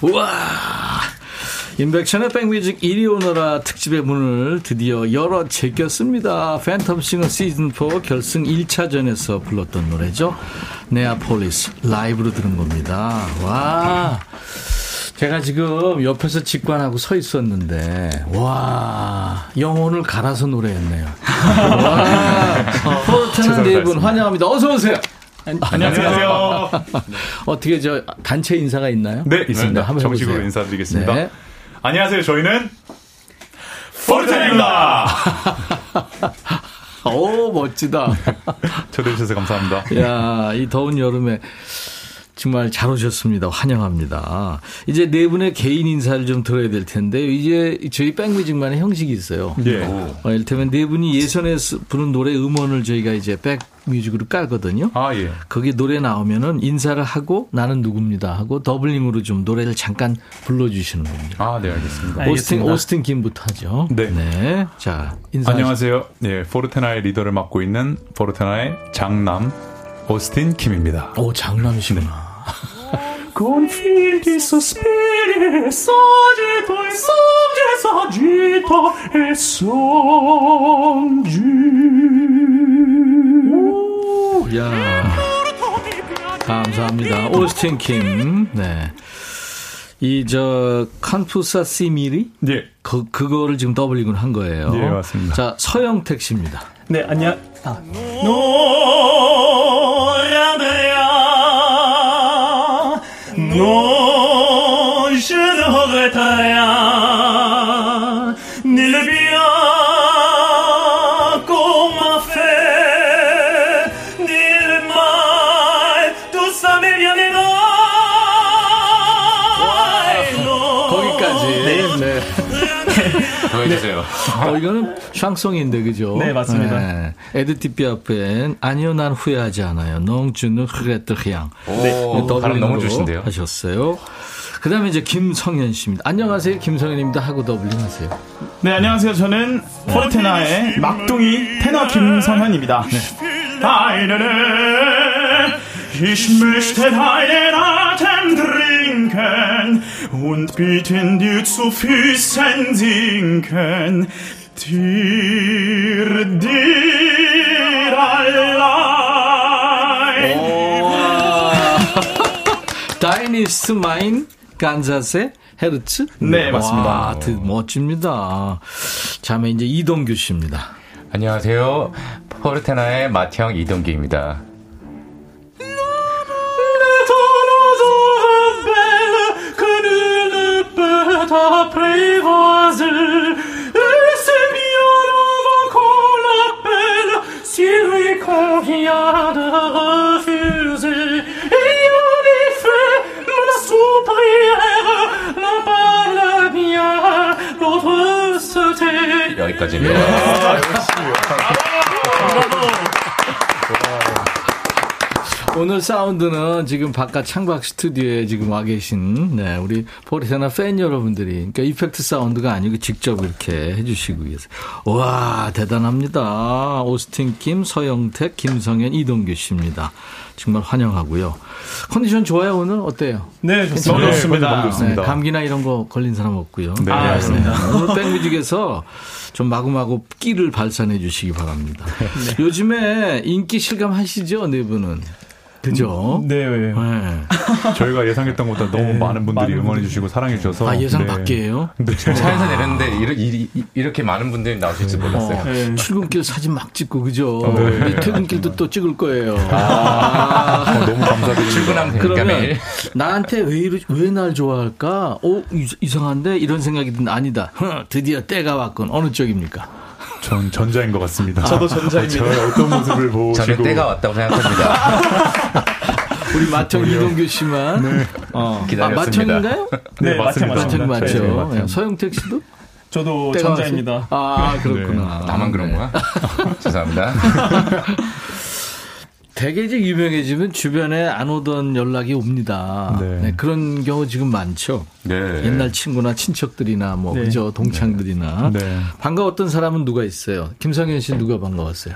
우! 우와. 인백션의 백뮤직 1위 오너라 특집의 문을 드디어 열어 제꼈습니다. 팬텀싱어 시즌4 결승 1차전에서 불렀던 노래죠. 네아폴리스 라이브로 들은 겁니다. 와. 제가 지금 옆에서 직관하고 서 있었는데, 와, 영혼을 갈아서 노래했네요. [LAUGHS] 와, 포르테나 네분 환영합니다. 어서 오세요. 안녕하세요. [LAUGHS] 어떻게 저 단체 인사가 있나요? 네, 있습니다. 네, 한번 정식으로 해보세요. 인사드리겠습니다. 네. 안녕하세요. 저희는 포르테나입니다. [LAUGHS] 오, 멋지다. [LAUGHS] 초대해 주셔서 감사합니다. 야, 이 더운 여름에 정말 잘 오셨습니다. 환영합니다. 이제 네 분의 개인 인사를 좀 들어야 될 텐데 이제 저희 백뮤직만의 형식이 있어요. 네. 어, 이를테면 네 분이 예선에서 부른 노래 음원을 저희가 이제 백뮤직으로 깔거든요. 아 예. 거기 노래 나오면은 인사를 하고 나는 누굽니다 하고 더블링으로 좀 노래를 잠깐 불러주시는 겁니다. 아 네 알겠습니다. 오스틴 오스틴 김부터 하죠. 네. 네. 자 인사. 안녕하세요. 네 포르테나의 리더를 맡고 있는 포르테나의 장남 오스틴 킴입니다. 오, 장남이시구나. Sospiri, e songi, sagito e songi. 야. 감사합니다. 오스틴 킴. 네. 이, 저, 칸푸사 시미리? 네. 그, 그거를 지금 더블링을 한 거예요. 네, 맞습니다. 자, 서영택 씨입니다. 네, 안녕. Esta några bra, några 더 해주세요. 어, 이거는 샹송인데, 그죠? 네, 맞습니다. 네. 에디트 피아프의 아니요, 난 후회하지 않아요. Non, je ne regrette rien. 네. 발음 너무 좋으신데요. 하셨어요. 그 다음에 이제 김성현 씨입니다. 안녕하세요. 김성현입니다. 하고 doubling 하세요. 네, 안녕하세요. 저는 포르테나의 막둥이 테너 김성현입니다. 네. Ich möchte deinen Atem trinken und bitten dir zu Füßen sinken. Dir, dir allein. Dein ist mein 간사세 헤르츠? 네, 맞습니다. 와, 멋집니다. 자매 이제 이동규 씨입니다. 안녕하세요. 포르테나의 마티형 이동규입니다. apprivoise et c'est bien avant qu'on l'appelle s'il lui convient de refuser et en effet la sous-prière la parle bien l'autre se tait 여기까지입니다. 오늘 사운드는 지금 바깥 창밖 스튜디오에 지금 와 계신 네, 우리 포리테나 팬 여러분들이 그러니까 이펙트 사운드가 아니고 직접 이렇게 해주시고 계세요. 와 대단합니다. 오스틴 김, 서영택, 김성현, 이동규 씨입니다. 정말 환영하고요. 컨디션 좋아요 오늘 어때요? 네 좋습니다. 좋습니다. 네, 감기나 이런 거 걸린 사람 없고요. 네, 아, 네. 오늘 백뮤직에서 좀 마구마구 끼를 발산해 주시기 바랍니다. 네. 요즘에 인기 실감하시죠 네 분은? 그죠? 음, 네. 네. [LAUGHS] 저희가 예상했던 것보다 너무 네, 많은 분들이 응원해 주시고 사랑해 주셔서 아 예상 네. 밖이에요? 네. 차에서 내렸는데 이렇 게 많은 분들이 나오실 줄 몰랐어요. 어, 네. 출근길 사진 막 찍고 그죠? 어, 네. 퇴근길도 또 찍을 거예요. 아, 아 너무 감사드립니다. 출근하면 되니까 매일. 나한테 왜날 좋아할까? 어 이상한데 이런 생각이 든 아니다. [LAUGHS] 드디어 때가 왔군. 어느 쪽입니까? 전 전자인 것 같습니다. 저도 전자입니다. 저의 어떤 모습을 보시고 저는 때가 왔다고 생각합니다. [LAUGHS] 우리 마청 이동규 씨만 네. 어. 기다렸습니다. 아, 마청인가요? 네, 네 맞습니다. 마청 맞죠. 네, 서영택 씨도? 저도 전자입니다. 아 그렇구나. 네. 나만 그런 거야? [LAUGHS] 죄송합니다. [LAUGHS] 되게 이제 유명해지면 주변에 안 오던 연락이 옵니다. 네. 네, 그런 경우 지금 많죠. 네. 옛날 친구나 친척들이나 뭐 네. 그죠 동창들이나 네. 반가웠던 사람은 누가 있어요? 김성현 씨 누가 반가웠어요?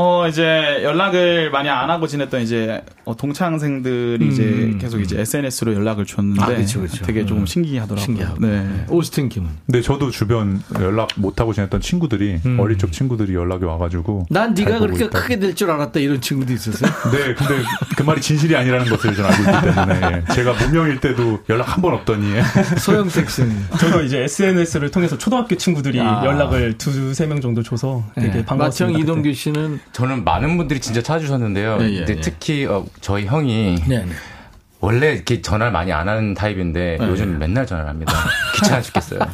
어 이제 연락을 많이 안 하고 지냈던 이제 어, 동창생들이 음. 이제 계속 이제 SNS로 연락을 줬는데 아, 그쵸, 그쵸. 되게 조금 음. 신기하더라고요. 신기하고. 네. 네. 오스틴 김은. 네, 저도 주변 연락 못 하고 지냈던 친구들이 음. 어릴 적 친구들이 연락이 와가지고 난 네가 그렇게 있다. 크게 될 줄 알았다 이런 친구도 있었어요. [LAUGHS] 네, 근데 그 말이 진실이 아니라는 것을 저는 알고 있기 때문에 제가 무명일 때도 연락 한 번 없더니 [LAUGHS] 소영택 씨는 저도 이제 SNS를 통해서 초등학교 친구들이 아. 연락을 두세 명 정도 줘서 되게 네. 반갑습니다. 마청 이동규 씨는 저는 많은 분들이 진짜 찾아주셨는데요. 네, 예, 근데 예. 특히 어, 저희 형이 네, 네. 원래 이렇게 전화를 많이 안 하는 타입인데 네. 요즘 맨날 전화를 합니다. [LAUGHS] 귀찮아 죽겠어요. [LAUGHS]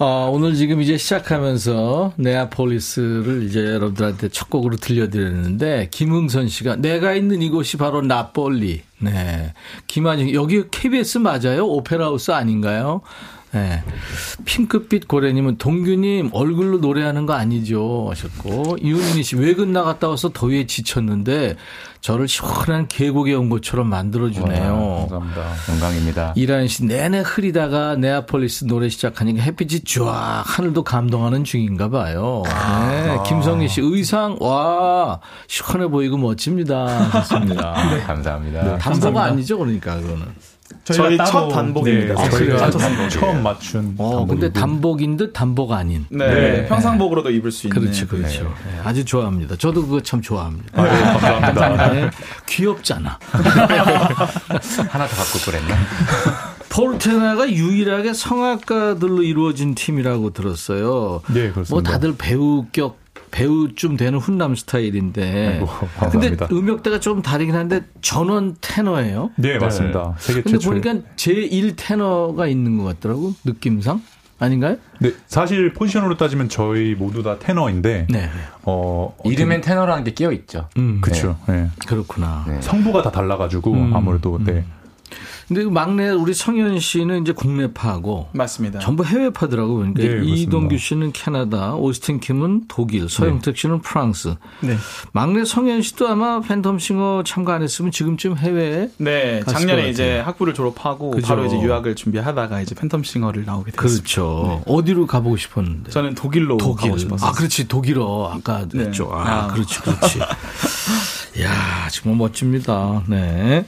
어, 오늘 지금 이제 시작하면서 네아폴리스를 이제 여러분들한테 첫 곡으로 들려드렸는데 김흥선 씨가 내가 있는 이곳이 바로 나폴리. 네. 김한중 여기 KBS 맞아요? 오페라 하우스 아닌가요? 네. 핑크빛 고래님은 동규님 얼굴로 노래하는 거 아니죠 하셨고 이은미 씨 외근 나갔다 와서 더위에 지쳤는데 저를 시원한 계곡에 온 것처럼 만들어주네요. 와, 감사합니다. 영광입니다. 이란 씨 내내 흐리다가 네아폴리스 노래 시작하니까 햇빛이 쫙 하늘도 감동하는 중인가 봐요. 네. 아. 김성희 씨 의상 와 시원해 보이고 멋집니다. 좋습니다. [LAUGHS] 네. 감사합니다. 네, 단보가 아니죠 그러니까 그거는. 저희 첫 단복입니다. 네, 아, 저희가 단복. 처음 맞춘. 어, 근데 단복인 듯 단복 아닌. 네, 네. 평상복으로도 입을 수 있는. 그렇죠, 그렇죠. 네. 네. 아주 좋아합니다. 저도 그거 참 좋아합니다. 아, 네, 감사합니다. [LAUGHS] 네. 귀엽잖아. [LAUGHS] 하나 더 갖고 그랬나? [LAUGHS] 포르테나가 유일하게 성악가들로 이루어진 팀이라고 들었어요. 네, 그렇습니다. 뭐 다들 배우격 배우쯤 되는 훈남 스타일인데. 아이고, 근데 음역대가 좀 다르긴 한데 전원 테너예요. 네, 맞습니다. 네. 세계 근데 최초의. 보니까 제1 테너가 있는 것 같더라고. 느낌상. 아닌가요? 네, 사실 포지션으로 따지면 저희 모두 다 테너인데 네. 어, 이름엔 테너라는 게 끼어 있죠. 음, 그렇죠. 네. 그렇구나. 네. 성부가 다 달라가지고 음, 아무래도 네. 음. 근데 그 막내 우리 성현 씨는 이제 국내파고 맞습니다. 전부 해외파더라고 그러니까 네, 이동규 씨는 캐나다, 오스틴 킴은 독일, 서영택 네. 씨는 프랑스. 네. 막내 성현 씨도 아마 팬텀싱어 참가 안 했으면 지금쯤 해외에 네, 작년에 이제 학부를 졸업하고 그죠. 바로 이제 유학을 준비하다가 이제 팬텀싱어를 나오게 됐어요. 그렇죠. 네. 어디로 가보고 싶었는데? 저는 독일로 독일. 가고 싶었어요. 아, 그렇지. 독일어 아까 네. 했죠. 아, 아, 그렇지. 그렇지. [LAUGHS] 야, 정말 멋집니다. 네.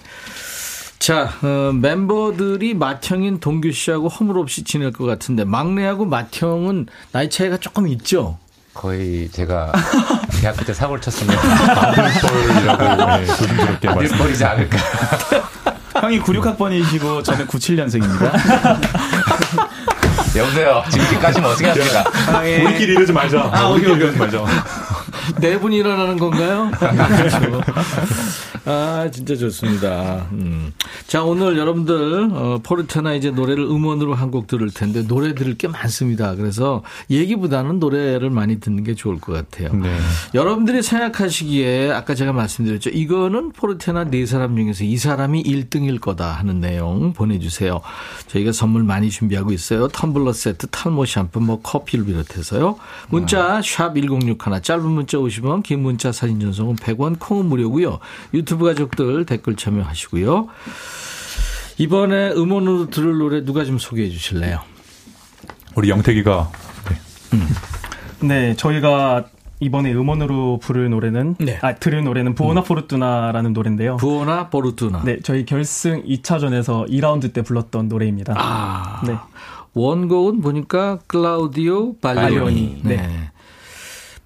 자, 어, 멤버들이 맏형인 동규 씨하고 허물없이 지낼 것 같은데 막내하고 맏형은 나이 차이가 조금 있죠? 거의 제가 [LAUGHS] 대학교 때 사고를 쳤으면 아들뻘이라고 네, 조심스럽게 아들뻘이지 않을까. [LAUGHS] 형이 96학번이시고 저는 97년생입니다. [LAUGHS] 여보세요. 지금까지는 어떻게 합니까? 우리끼리 이러지 말자. 아, 우리끼리 이러지 말자. 네 분이 일어나는 건가요? [LAUGHS] 아, 진짜 좋습니다. 음. 자, 오늘 여러분들, 어, 포르테나 이제 노래를 음원으로 한 곡 들을 텐데, 노래 들을 게 많습니다. 그래서 얘기보다는 노래를 많이 듣는 게 좋을 것 같아요. 네. 여러분들이 생각하시기에, 아까 제가 말씀드렸죠. 이거는 포르테나 네 사람 중에서 이 사람이 1등일 거다 하는 내용 보내주세요. 저희가 선물 많이 준비하고 있어요. 텀블러 세트, 탈모 샴푸, 뭐 커피를 비롯해서요. 문자, 샵 1061, 짧은 문자 50원, 긴 문자 사진 전송은 100원, 콩은 무료고요. 유튜브 가족들 댓글 참여하시고요. 이번에 음원으로 들을 노래 누가 좀 소개해 주실래요? 우리 영택이가. 네. 음. 네, 저희가 이번에 음원으로 부를 노래는 네. 아 들을 노래는 Buona 음. Fortuna라는 노래인데요. Buona Fortuna. 네, 저희 결승 2차전에서 2라운드 때 불렀던 노래입니다. 아. 네. 원곡은 보니까 클라우디오 발리오니. 네. 네.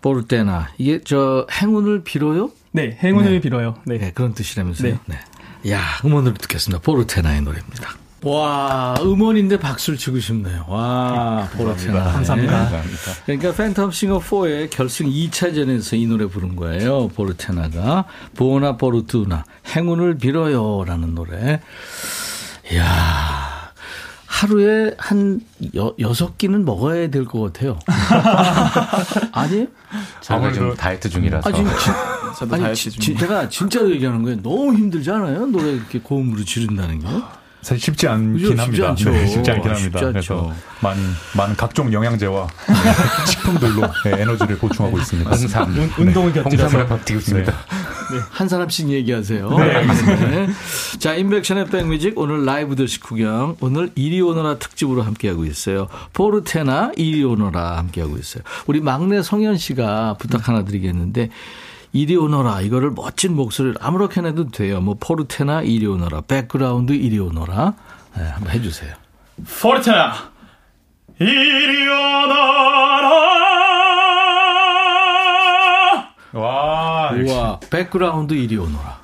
포르테나. 이게 저 행운을 빌어요? 네, 행운을 네. 빌어요. 네. 네. 그런 뜻이라면서요. 네. 네. 야, 음원으로 듣겠습니다. 포르테나의 노래입니다. 와, 음원인데 박수를 치고 싶네요. 와, 포르테나. 감사합니다. 네. 그러니까 팬텀 싱어 4의 결승 2차전에서 이 노래 부른 거예요. 포르테나가. Buona Fortuna. 행운을 빌어요. 라는 노래. 이야. 하루에 한 여, 여섯 끼는 먹어야 될 것 같아요. [LAUGHS] 아니? 저는 좀 다이어트 중이라서. 아, 진, 저도 아니, 다이어트 중. 제가 진짜로 얘기하는 거예요. 너무 힘들지 않아요? 노래 이렇게 고음으로 지른다는 게. 사실 쉽지 않긴 그죠? 합니다. 쉽지, 네, 쉽지 않긴 합니다. 쉽지 그래서 많은 많은 각종 영양제와 [LAUGHS] 식품들로 네, 에너지를 보충하고 있습니다. 항상 네. 운동을 곁들여서 버티고 있습니다. 네. 네. 한 사람씩 얘기하세요. 네. 네. 자, 임백천의 백뮤직 오늘 라이브도 식후경. 오늘 이리 오너라 특집으로 함께하고 있어요. 포르테나 이리 오너라 함께하고 있어요. 우리 막내 성현 씨가 부탁 하나 드리겠는데 이리 오너라 이거를 멋진 목소리를 아무렇게나 해도 돼요. 뭐 포르테나 이리 오너라 백그라운드 이리 오너라 네, 한번 해주세요. 포르테나 이리 오너라 와, 와 백그라운드 이리 오너라.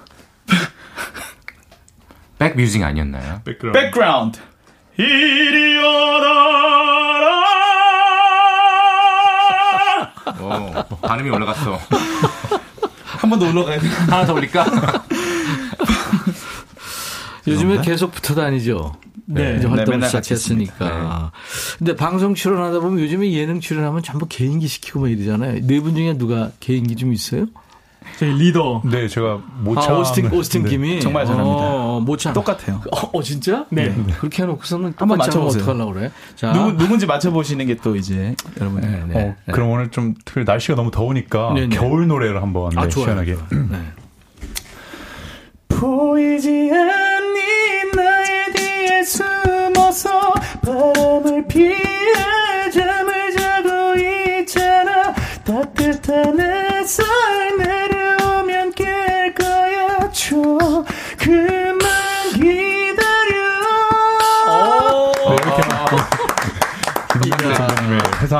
[LAUGHS] 백뮤직 아니었나요? 백그라운드. 백그라운드. 이리 오너라. 오, 반음이 올라갔어. 한 번 더 올라가야 돼. 하나 더 올릴까? [LAUGHS] 요즘에 계속 붙어 다니죠. 네. 이제 활동을 네, 시작했으니까. 네. 근데 방송 출연하다 보면 요즘에 예능 출연하면 전부 개인기 시키고 뭐 이러잖아요. 네 분 중에 누가 개인기 좀 있어요? 저희 리더. 네, 제가 모창. 아, 오스틴, 오스틴 네. 김이. 정말 잘합니다. 어, 모창. 똑같아요. 어, 어 진짜? 네. 네. 그렇게 해놓고서는 한번 맞춰보세요. 어떡하려고 그래? 자. 누구, 누군지 맞춰보시는 게 또 이제, 여러분. 네, 네. 어, 그럼 오늘 좀 특별히 날씨가 너무 더우니까 네, 네. 겨울 노래를 한번 아, 네, 시원하게. 네. 보이지 않니 나의 뒤에 숨어서 바람을 피해 잠을 자고 있잖아 따뜻한 햇살 깰 줘 그만 기다려. 네, 이렇게 김민재 해상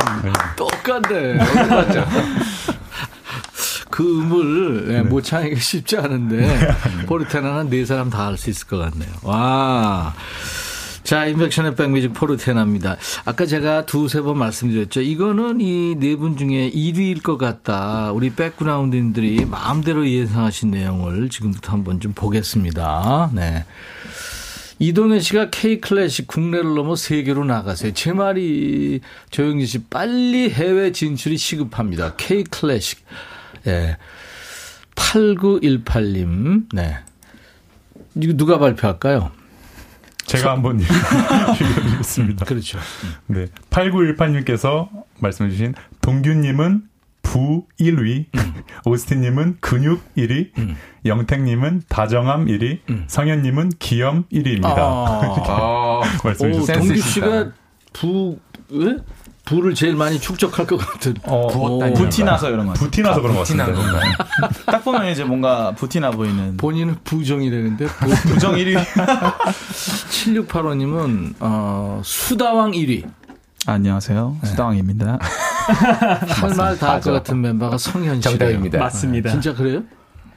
똑같네. 맞죠. 그 음을 네. 모창하기가 쉽지 않은데 포르테나는 네 사람 다 할 수 있을 것 같네요. 와. 자, 인백션의 백뮤직 포르테나입니다. 아까 제가 두세 번 말씀드렸죠. 이거는 이 네 분 중에 1위일 것 같다. 우리 백그라운드님들이 마음대로 예상하신 내용을 지금부터 한번 좀 보겠습니다. 네. 이동현 씨가 K 클래식 국내를 넘어 세계로 나가세요. 제 말이 조영진 씨 빨리 해외 진출이 시급합니다. K 클래식. 예. 8918님. 네. 이거 누가 발표할까요? 제가 한번 [LAUGHS] 읽어드리겠습니다. 그렇죠. 네. 8918님께서 말씀해주신 동규님은 부 1위, 음. 오스틴님은 근육 1위, 음. 영택님은 다정함 1위, 음. 성현님은 기염 1위입니다. [LAUGHS] 아. 말씀해 주셨습니다. 동규 씨가 부, 왜? 부를 제일 많이 축적할 것 같은. 어, 부티나서 이런 거. 부티나서 그런 거 같은데. [LAUGHS] 딱 보면 이제 뭔가 부티나 보이는. 본인은 부정이라는데. 부, 정 1위. 7685님은 어, 수다왕 1위. 안녕하세요. 네. 수다왕입니다. 할 말 다 할 것 같은 멤버가 성현 씨입니다. 맞습니다. 진짜 그래요?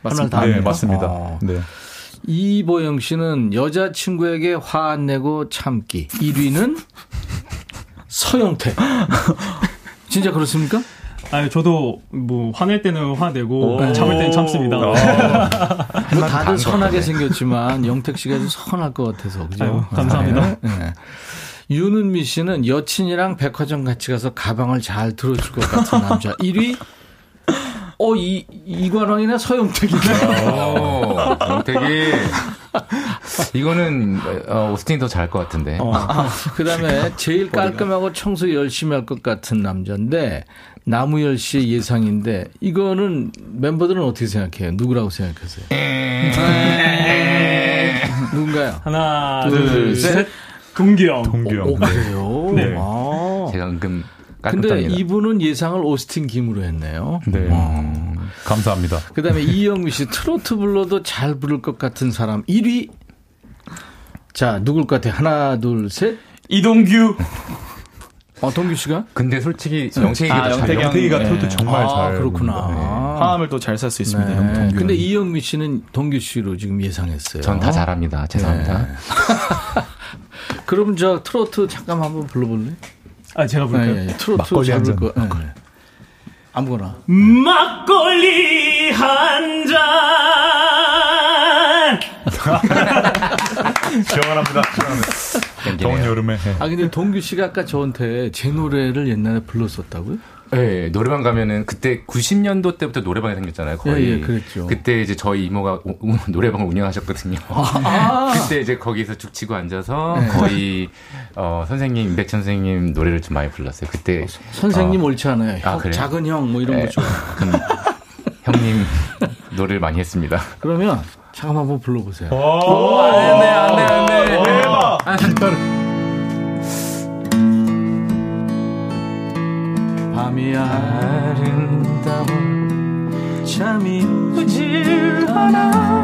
맞습니다. 네, 맞습니다. 어. 네. 이보영 씨는 여자친구에게 화 안 내고 참기. 1위는 서영태. [LAUGHS] 진짜 그렇습니까? 아니 저도 뭐 화낼 때는 화내고 참을 때는 참습니다. 뭐 다들 선하게 생겼지만 영택 씨가 좀 선할 것 같아서 그죠? 아유, 감사합니다. 네. 네. 윤은미 씨는 여친이랑 백화점 같이 가서 가방을 잘 들어줄 것 같은 남자 1위 어, 이, 이관왕이나 서영택이네. 어, 영택이. [LAUGHS] 이거는, 어, 오스틴이 더잘것 같은데. 어. [LAUGHS] 아, 그 다음에 제일 깔끔하고 청소 열심히 할 것 같은 남자인데, 나무열 씨의 예상인데, 이거는 멤버들은 어떻게 생각해요? 누구라고 생각하세요? [LAUGHS] 누군가요? 하나, 둘, 둘 셋. 동규형. 동규형. 오, 그래요? 네. 아. 제가 은근 근데 이분은 예상을 오스틴 김으로 했네요. 네. 어. 감사합니다. 그 다음에 이영미 씨, 트로트 불러도 잘 부를 것 같은 사람 1위. 자, 누굴 것 같아? 하나, 둘, 셋. 이동규. 어, 동규 씨가? 근데 솔직히 영택이가 아, 잘, 영택이가 네. 트로트 정말 아, 잘. 그렇구나. 네. 화음을 또잘살수 있습니다. 네. 근데 이영미 씨는 동규 씨로 지금 예상했어요. 전 다 잘합니다. 죄송합니다. 네. [LAUGHS] 그럼 저 트로트 잠깐 한번 불러볼래? 아, 제가 부를까요? 네, 네, 트로트 막걸리 한 잔. 거. 네. 아무거나. 막걸리 한 잔. [LAUGHS] 시원합니다. 시원합니다. 더운 여름에. 네. 아 근데 동규 씨가 아까 저한테 제 노래를 옛날에 불렀었다고요? 네, 노래방 가면은 그때 90년도 때부터 노래방이 생겼잖아요. 거의. 예, 예, 그랬죠. 그때 이제 저희 이모가 우, 우, 노래방을 운영하셨거든요. 아~ [LAUGHS] 그때 이제 거기서 죽치고 앉아서 네. 거의 어, 선생님 임백 선생님 노래를 좀 많이 불렀어요. 그때 선생님 어, 옳지 않아요. 아, 형, 작은 형 뭐 이런 네. 거죠. 형님 노래를 많이 했습니다. 그러면 잠깐만 한번 불러보세요. 오, 오 안 돼 안 돼 안 돼. 대박. 아, 밤이 아름다워 잠이 오질 않아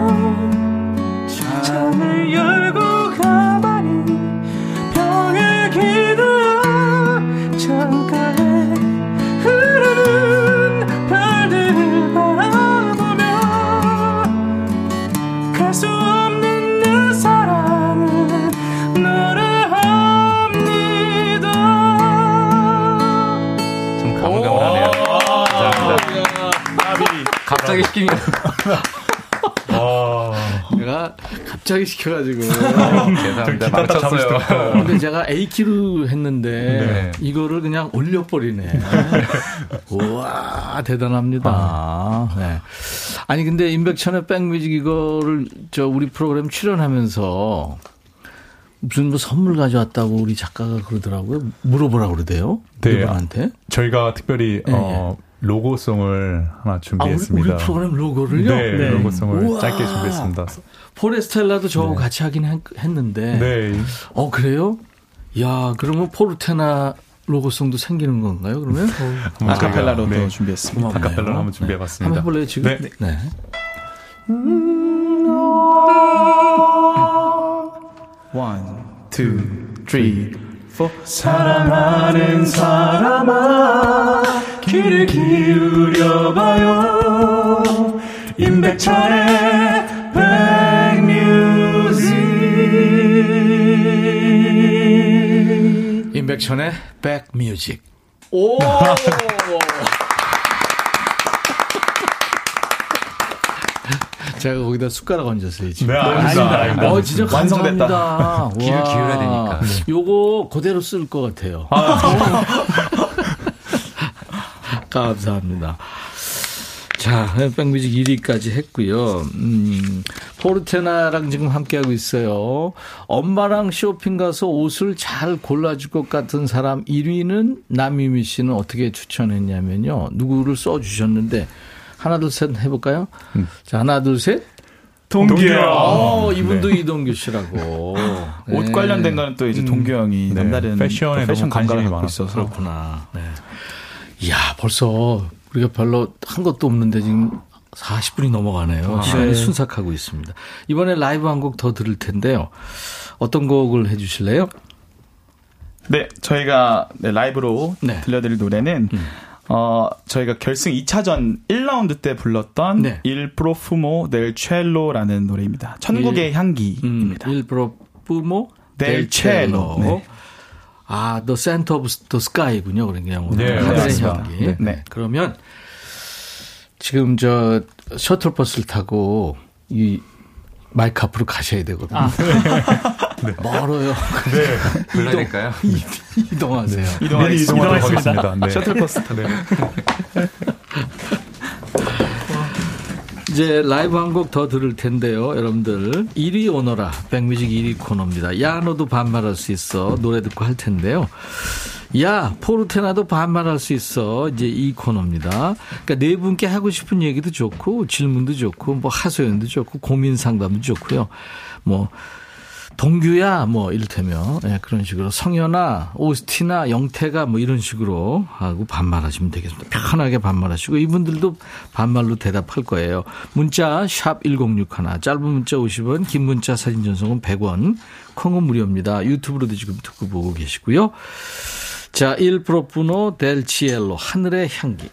갑자기 시키면 제가 갑자기 시켜가지고. 죄송합니다. 망쳤어요. 근데 제가 A키로 했는데 네. 이거를 그냥 올려버리네. [LAUGHS] 우와 대단합니다. 아. 네. 아니 근데 임백천의 백뮤직 이거를 저 우리 프로그램 출연하면서 무슨 뭐 선물 가져왔다고 우리 작가가 그러더라고요. 물어보라 그러대요. 네. 저희가 특별히 네. 어. 우리 로고송을 하나 준비했습니다. 아, 우리, 우리 프로그램 로고를요? 네, 네. 로고송을 우와. 짧게 준비했습니다. 포레스텔라도 저하고 네. 같이 하긴 했는데. 네. 어, 그래요? 야, 그러면 포르테나 로고송도 생기는 건가요, 그러면? 어. 아카펠라로 네. 준비했습니다. 아카펠라로 한번 준비해봤습니다. 한번 해볼래요, 지금? 네. 네. One, two, three, four. 사랑하는 사람아 귀를 기울여봐요. 임백천의 백뮤직. 임백천의 백뮤직. 오 [LAUGHS] [LAUGHS] 제가 거기다 숟가락 얹었어요. 지금. 네, 아닙니다. 아닙니다. 어, 진짜 감사합니다. [LAUGHS] 귀를 기울여야 되니까. 요거 그대로 쓸 것 같아요. 아, [LAUGHS] 감사합니다. 자, 백뮤직 1위까지 했고요. 음, 포르테나랑 지금 함께하고 있어요. 엄마랑 쇼핑 가서 옷을 잘 골라줄 것 같은 사람 1위는 남유미 씨는 어떻게 추천했냐면요. 누구를 써주셨는데, 하나, 둘, 셋 해볼까요? 음. 자, 하나, 둘, 셋. 동규 형. 어, 이분도 네. 이동규 씨라고. 네. [LAUGHS] 옷 관련된 거는 또 이제 동규 형이 네. 남다른 패션에 패션 관심이 많아 있어서 그렇구나. 네. 이야, 벌써 우리가 별로 한 것도 없는데 지금 40분이 넘어가네요. 아, 시간이 네. 순삭하고 있습니다. 이번에 라이브 한 곡 더 들을 텐데요. 어떤 곡을 해주실래요? 네, 저희가 네, 라이브로 네. 들려드릴 노래는 음. 어, 저희가 결승 2차전 1라운드 때 불렀던 네. Il Profumo del Ciello라는 노래입니다. 천국의 일, 향기입니다. 음, Il Profumo del Cielo. 네. 아, The Center of the Sky군요. 그런 게 영어로. 네, 하늘의 향기. 네. 네. 그러면 지금 저 셔틀버스를 타고 이 마이크 앞으로 가셔야 되거든요. 아. [LAUGHS] 네. 멀어요. 네. [LAUGHS] 불러낼까요? 이동 하세요. 네. 이동하, 이동하겠습니다. 네. [LAUGHS] 셔틀버스 타네. [LAUGHS] 이제 라이브 한 곡 더 들을 텐데요, 여러분들. 1위 오너라, 백뮤직 1위 코너입니다. 야, 너도 반말할 수 있어. 노래 듣고 할 텐데요. 야, 포르테나도 반말할 수 있어. 이제 이 코너입니다. 그러니까 네 분께 하고 싶은 얘기도 좋고, 질문도 좋고, 뭐 하소연도 좋고, 고민 상담도 좋고요. 뭐, 동규야 뭐 이를테면 예, 그런 식으로 성현아 오스티나 영태가 뭐 이런 식으로 하고 반말하시면 되겠습니다. 편하게 반말하시고 이분들도 반말로 대답할 거예요. 문자 샵 1061 짧은 문자 50원 긴 문자 사진 전송은 100원 콩은 무료입니다. 유튜브로도 지금 듣고 보고 계시고요. 자, 1 프로푸노 델 치엘로 하늘의 향기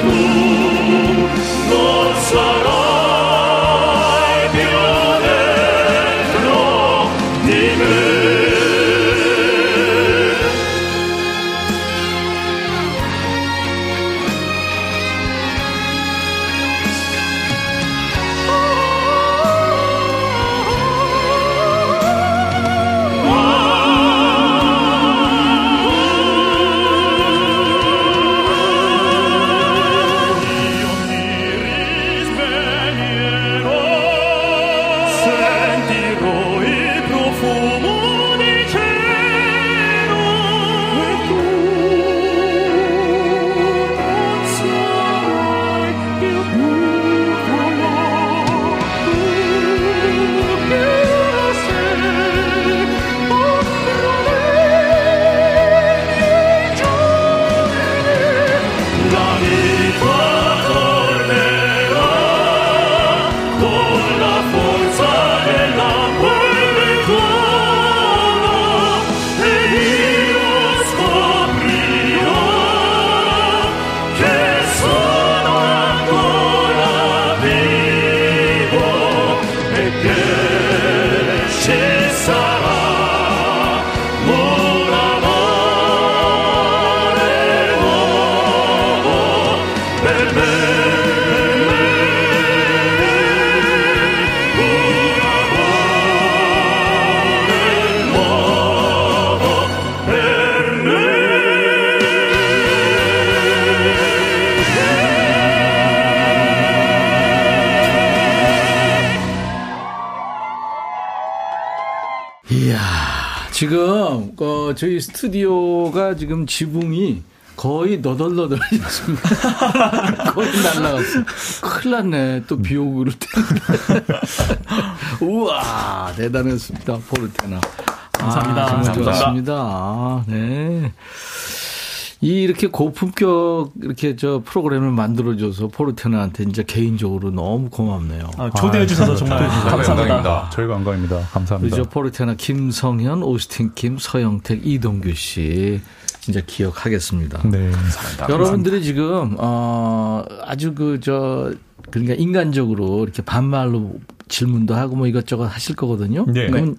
지 저희 스튜디오가 지금 지붕이 거의 너덜너덜해졌습니다. [LAUGHS] 거의 날라갔어. 큰일 났네. 또 비 오고 그럴 텐데. [LAUGHS] 우와, 대단했습니다. 포르테나. 감사합니다. 아, 정말 좋았습니다. 네. 이 이렇게 고품격 이렇게 저 프로그램을 만들어줘서 포르테나한테 이제 개인적으로 너무 고맙네요. 아, 초대해 주셔서 아, 정말 감사합니다. 저희가 영광입니다. 감사합니다. 저 포르테나 김성현, 오스틴 김, 서영택, 이동규 씨 진짜 기억하겠습니다. 네. 감사합니다. 여러분들이 지금 어 아주 그 저 그러니까 인간적으로 이렇게 반말로 질문도 하고 뭐 이것저것 하실 거거든요. 네. 그럼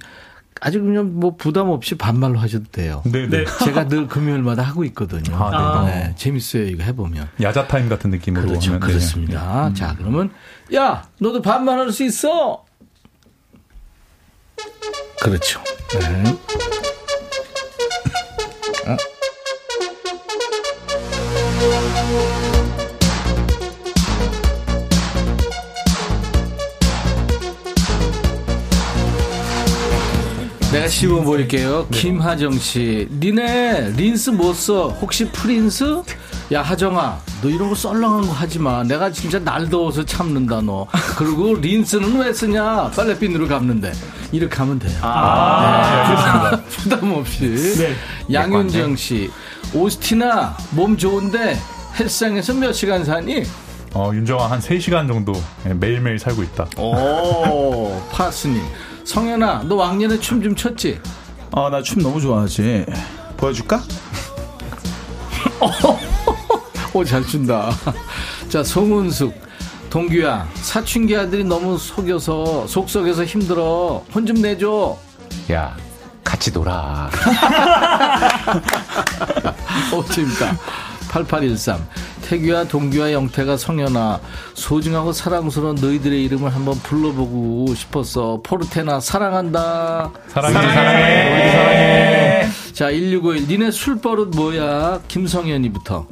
아주 그냥 뭐 부담 없이 반말로 하셔도 돼요. 네, 네. 제가 늘 금요일마다 하고 있거든요. 아, 네. 네. 재밌어요, 이거 해보면. 야자 타임 같은 느낌으로. 그렇죠, 하면. 네. 그렇습니다. 네. 자, 그러면, 야, 너도 반말할 수 있어! 그렇죠. 네. 어? 내가 씹어 보일게요. 네. 김하정 씨. 니네 린스 못 써? 혹시 프린스? 야, 하정아. 너 이런 거 썰렁한 거 하지 마. 내가 진짜 날 더워서 참는다, 너. 그리고 린스는 왜 쓰냐? 빨래비누로 감는데. 이렇게 하면 돼요. 아, 네. [LAUGHS] 부담 없이. 네. 양윤정 씨. 오스티나, 몸 좋은데 헬스장에서 몇 시간 사니? 어, 윤정아 한 3시간 정도 매일매일 살고 있다. 오, [LAUGHS] 파스님. 성현아, 너 왕년에 춤 좀 췄지? 아, 나 춤 너무 좋아하지. 보여줄까? [LAUGHS] 오, 잘 춘다. 자, 송은숙. 동규야, 사춘기 아들이 너무 속여서, 속속여서 힘들어. 혼 좀 내줘. 야, 같이 놀아. [LAUGHS] 오, 재밌다. 8813. 태규와 동규와 영태가 성현아 소중하고 사랑스러운 너희들의 이름을 한번 불러보고 싶었어. 포르테나 사랑한다. 사랑해. 사랑해. 우리도 사랑해. 자, 1651. 니네 술버릇 뭐야? 김성현이부터.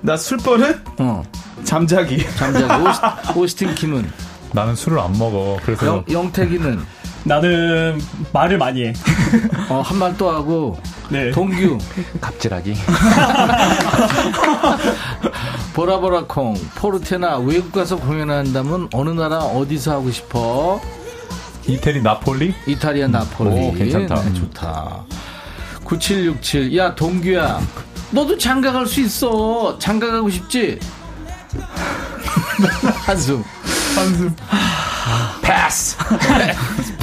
나 술버릇? 어. 잠자기. 잠자기. 오스, 오스틴 김은? 나는 술을 안 먹어. 그래서. 영, 영택이는? 나는 말을 많이 해. [LAUGHS] 어, 한 말 또 하고. 네. 동규. [LAUGHS] 갑질하기. [LAUGHS] 보라보라콩. 포르테나 외국 가서 공연한다면 어느 나라 어디서 하고 싶어? 이태리 나폴리? 이탈리아 나폴리. 오, 괜찮다. 네, 좋다. 9767. 야, 동규야. 너도 장가 갈 수 있어. 장가 가고 싶지? 한숨. 한숨. 패스.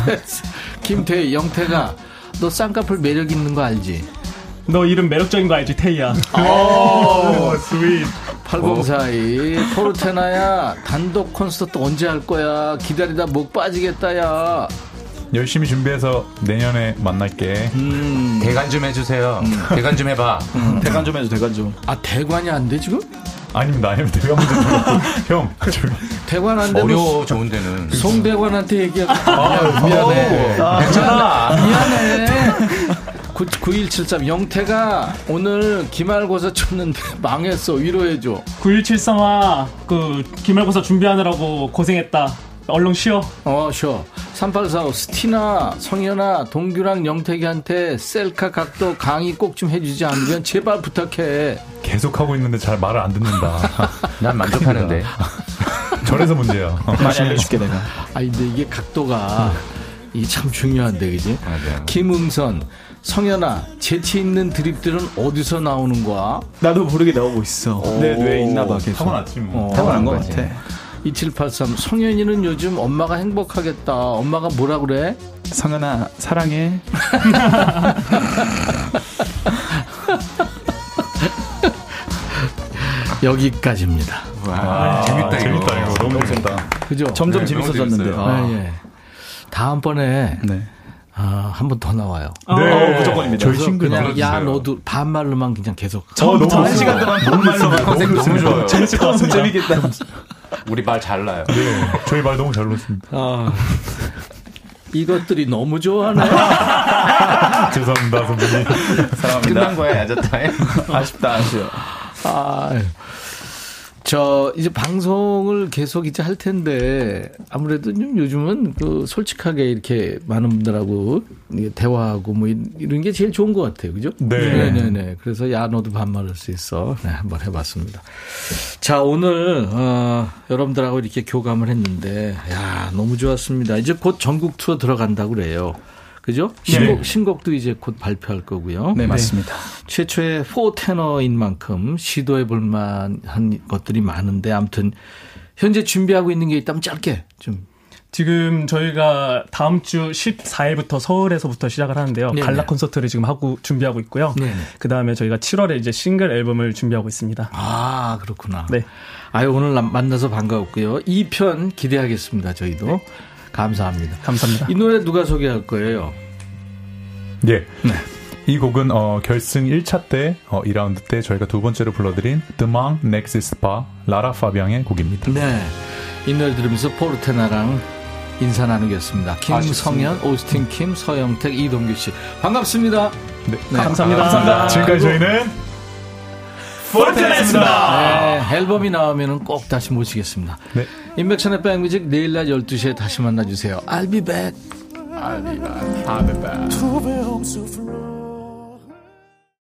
패스. [LAUGHS] 김태희, 영태가 너 쌍꺼풀 매력 있는 거 알지? 너 이름 매력적인 거 알지, 태희야? 오, sweet. [LAUGHS] 8042. 포르테나야, 단독 콘서트 언제 할 거야? 기다리다 목 빠지겠다, 야. 열심히 준비해서 내년에 만날게. 음. 대관 좀 해주세요. 음. 대관 좀 해봐. 음. 대관 좀 해줘, 대관 좀. 아, 대관이 안 돼, 지금? 아닙니다, 아닙니다. 대관 문제 형. 대관 안 되면. 어려워, 좋은 데는. 송대관한테 얘기하고. 아, 미안해. 아, 괜찮아. 미안해. 9173 영태가 오늘 기말고사 쳤는데 [LAUGHS] 망했어 위로해줘 9173아 그 기말고사 준비하느라고 고생했다 얼른 쉬어 어 쉬어 3845 스티나 성현아 동규랑 영태기한테 셀카 각도 강의 꼭 좀 해주지 않으면 제발 부탁해 계속 하고 있는데 잘 말을 안 듣는다 [LAUGHS] 난 만족하는데 저래서 문제야 많이 알려줄게 내가 아니 근데 이게 각도가 이게 참 중요한데 그지 맞아요. 김응선 성현아, 재치 있는 드립들은 어디서 나오는 거야? 나도 모르게 나오고 있어. 내 뇌에 있나 봐, 계속. 타고났지 뭐. 어, 타고난 것 같아. 2783, 성현이는 요즘 엄마가 행복하겠다. 엄마가 뭐라 그래? 성현아, 사랑해. [LAUGHS] 여기까지입니다. 와, 재밌다, 이거. 재밌다, 이거. 너무 재밌다. 그죠? 점점 네, 재밌어졌는데. 아, 예. 다음번에. 네. 아, 한 번 더 나와요. 네, 어, 무조건입니다. 저희 친구 그냥 야 너도 반말로만 그냥 계속. 저 너무 한 시간 동안 반말로만 컨셉 너무 좋아요. 재밌을 것 같습니다. 재밌겠다. 우리 말 잘 나요. 네, 저희 말 너무 잘 놓습니다. 아, 이것들이 너무 좋아하네. [LAUGHS] 죄송합니다, 선배님. 사랑합니다. 끝난 거야, 야자타임. 아쉽다, 아쉬워. 아, 저 이제 방송을 계속 이제 할 텐데 아무래도 좀 요즘은 그 솔직하게 이렇게 많은 분들하고 대화하고 뭐 이런 게 제일 좋은 것 같아요, 그죠? 네, 네, 네. 그래서 야 너도 반말할 수 있어. 네, 한번 해봤습니다. 자 오늘 어, 여러분들하고 이렇게 교감을 했는데 야 너무 좋았습니다. 이제 곧 전국 투어 들어간다고 그래요. 그죠? 신곡, 네. 신곡도 이제 곧 발표할 거고요. 네, 맞습니다. 최초의 포 테너인 만큼 시도해 볼 만한 것들이 많은데 아무튼 현재 준비하고 있는 게 있다면 짧게 좀 지금 저희가 다음 주 14일부터 서울에서부터 시작을 하는데요. 네네. 갈라 콘서트를 지금 하고 준비하고 있고요. 그 다음에 저희가 7월에 이제 싱글 앨범을 준비하고 있습니다. 아 그렇구나. 네. 아유 오늘 만나서 반가웠고요. 2편 기대하겠습니다. 저희도 네. 감사합니다. 감사합니다. 이 노래 누가 소개할 거예요? 예. 네. 이 곡은 어, 결승 1차 때 어, 2라운드 때 저희가 두 번째로 불러드린 Next Spa 라라 파비앙의 곡입니다. 네. 이 노래 들으면서 포르테나랑 인사 나누겠습니다. 김성현, 오스틴 킴, 서영택, 이동규 씨. 반갑습니다. 네. 네. 감사합니다. 감사합니다. 지금까지 저희는 포르테나였습니다. 네, 앨범이 나오면 꼭 다시 모시겠습니다. 네. 인백천의 백뮤직 내일 날 12시에 다시 만나주세요. I'll be back. I'll be back. I'll be back.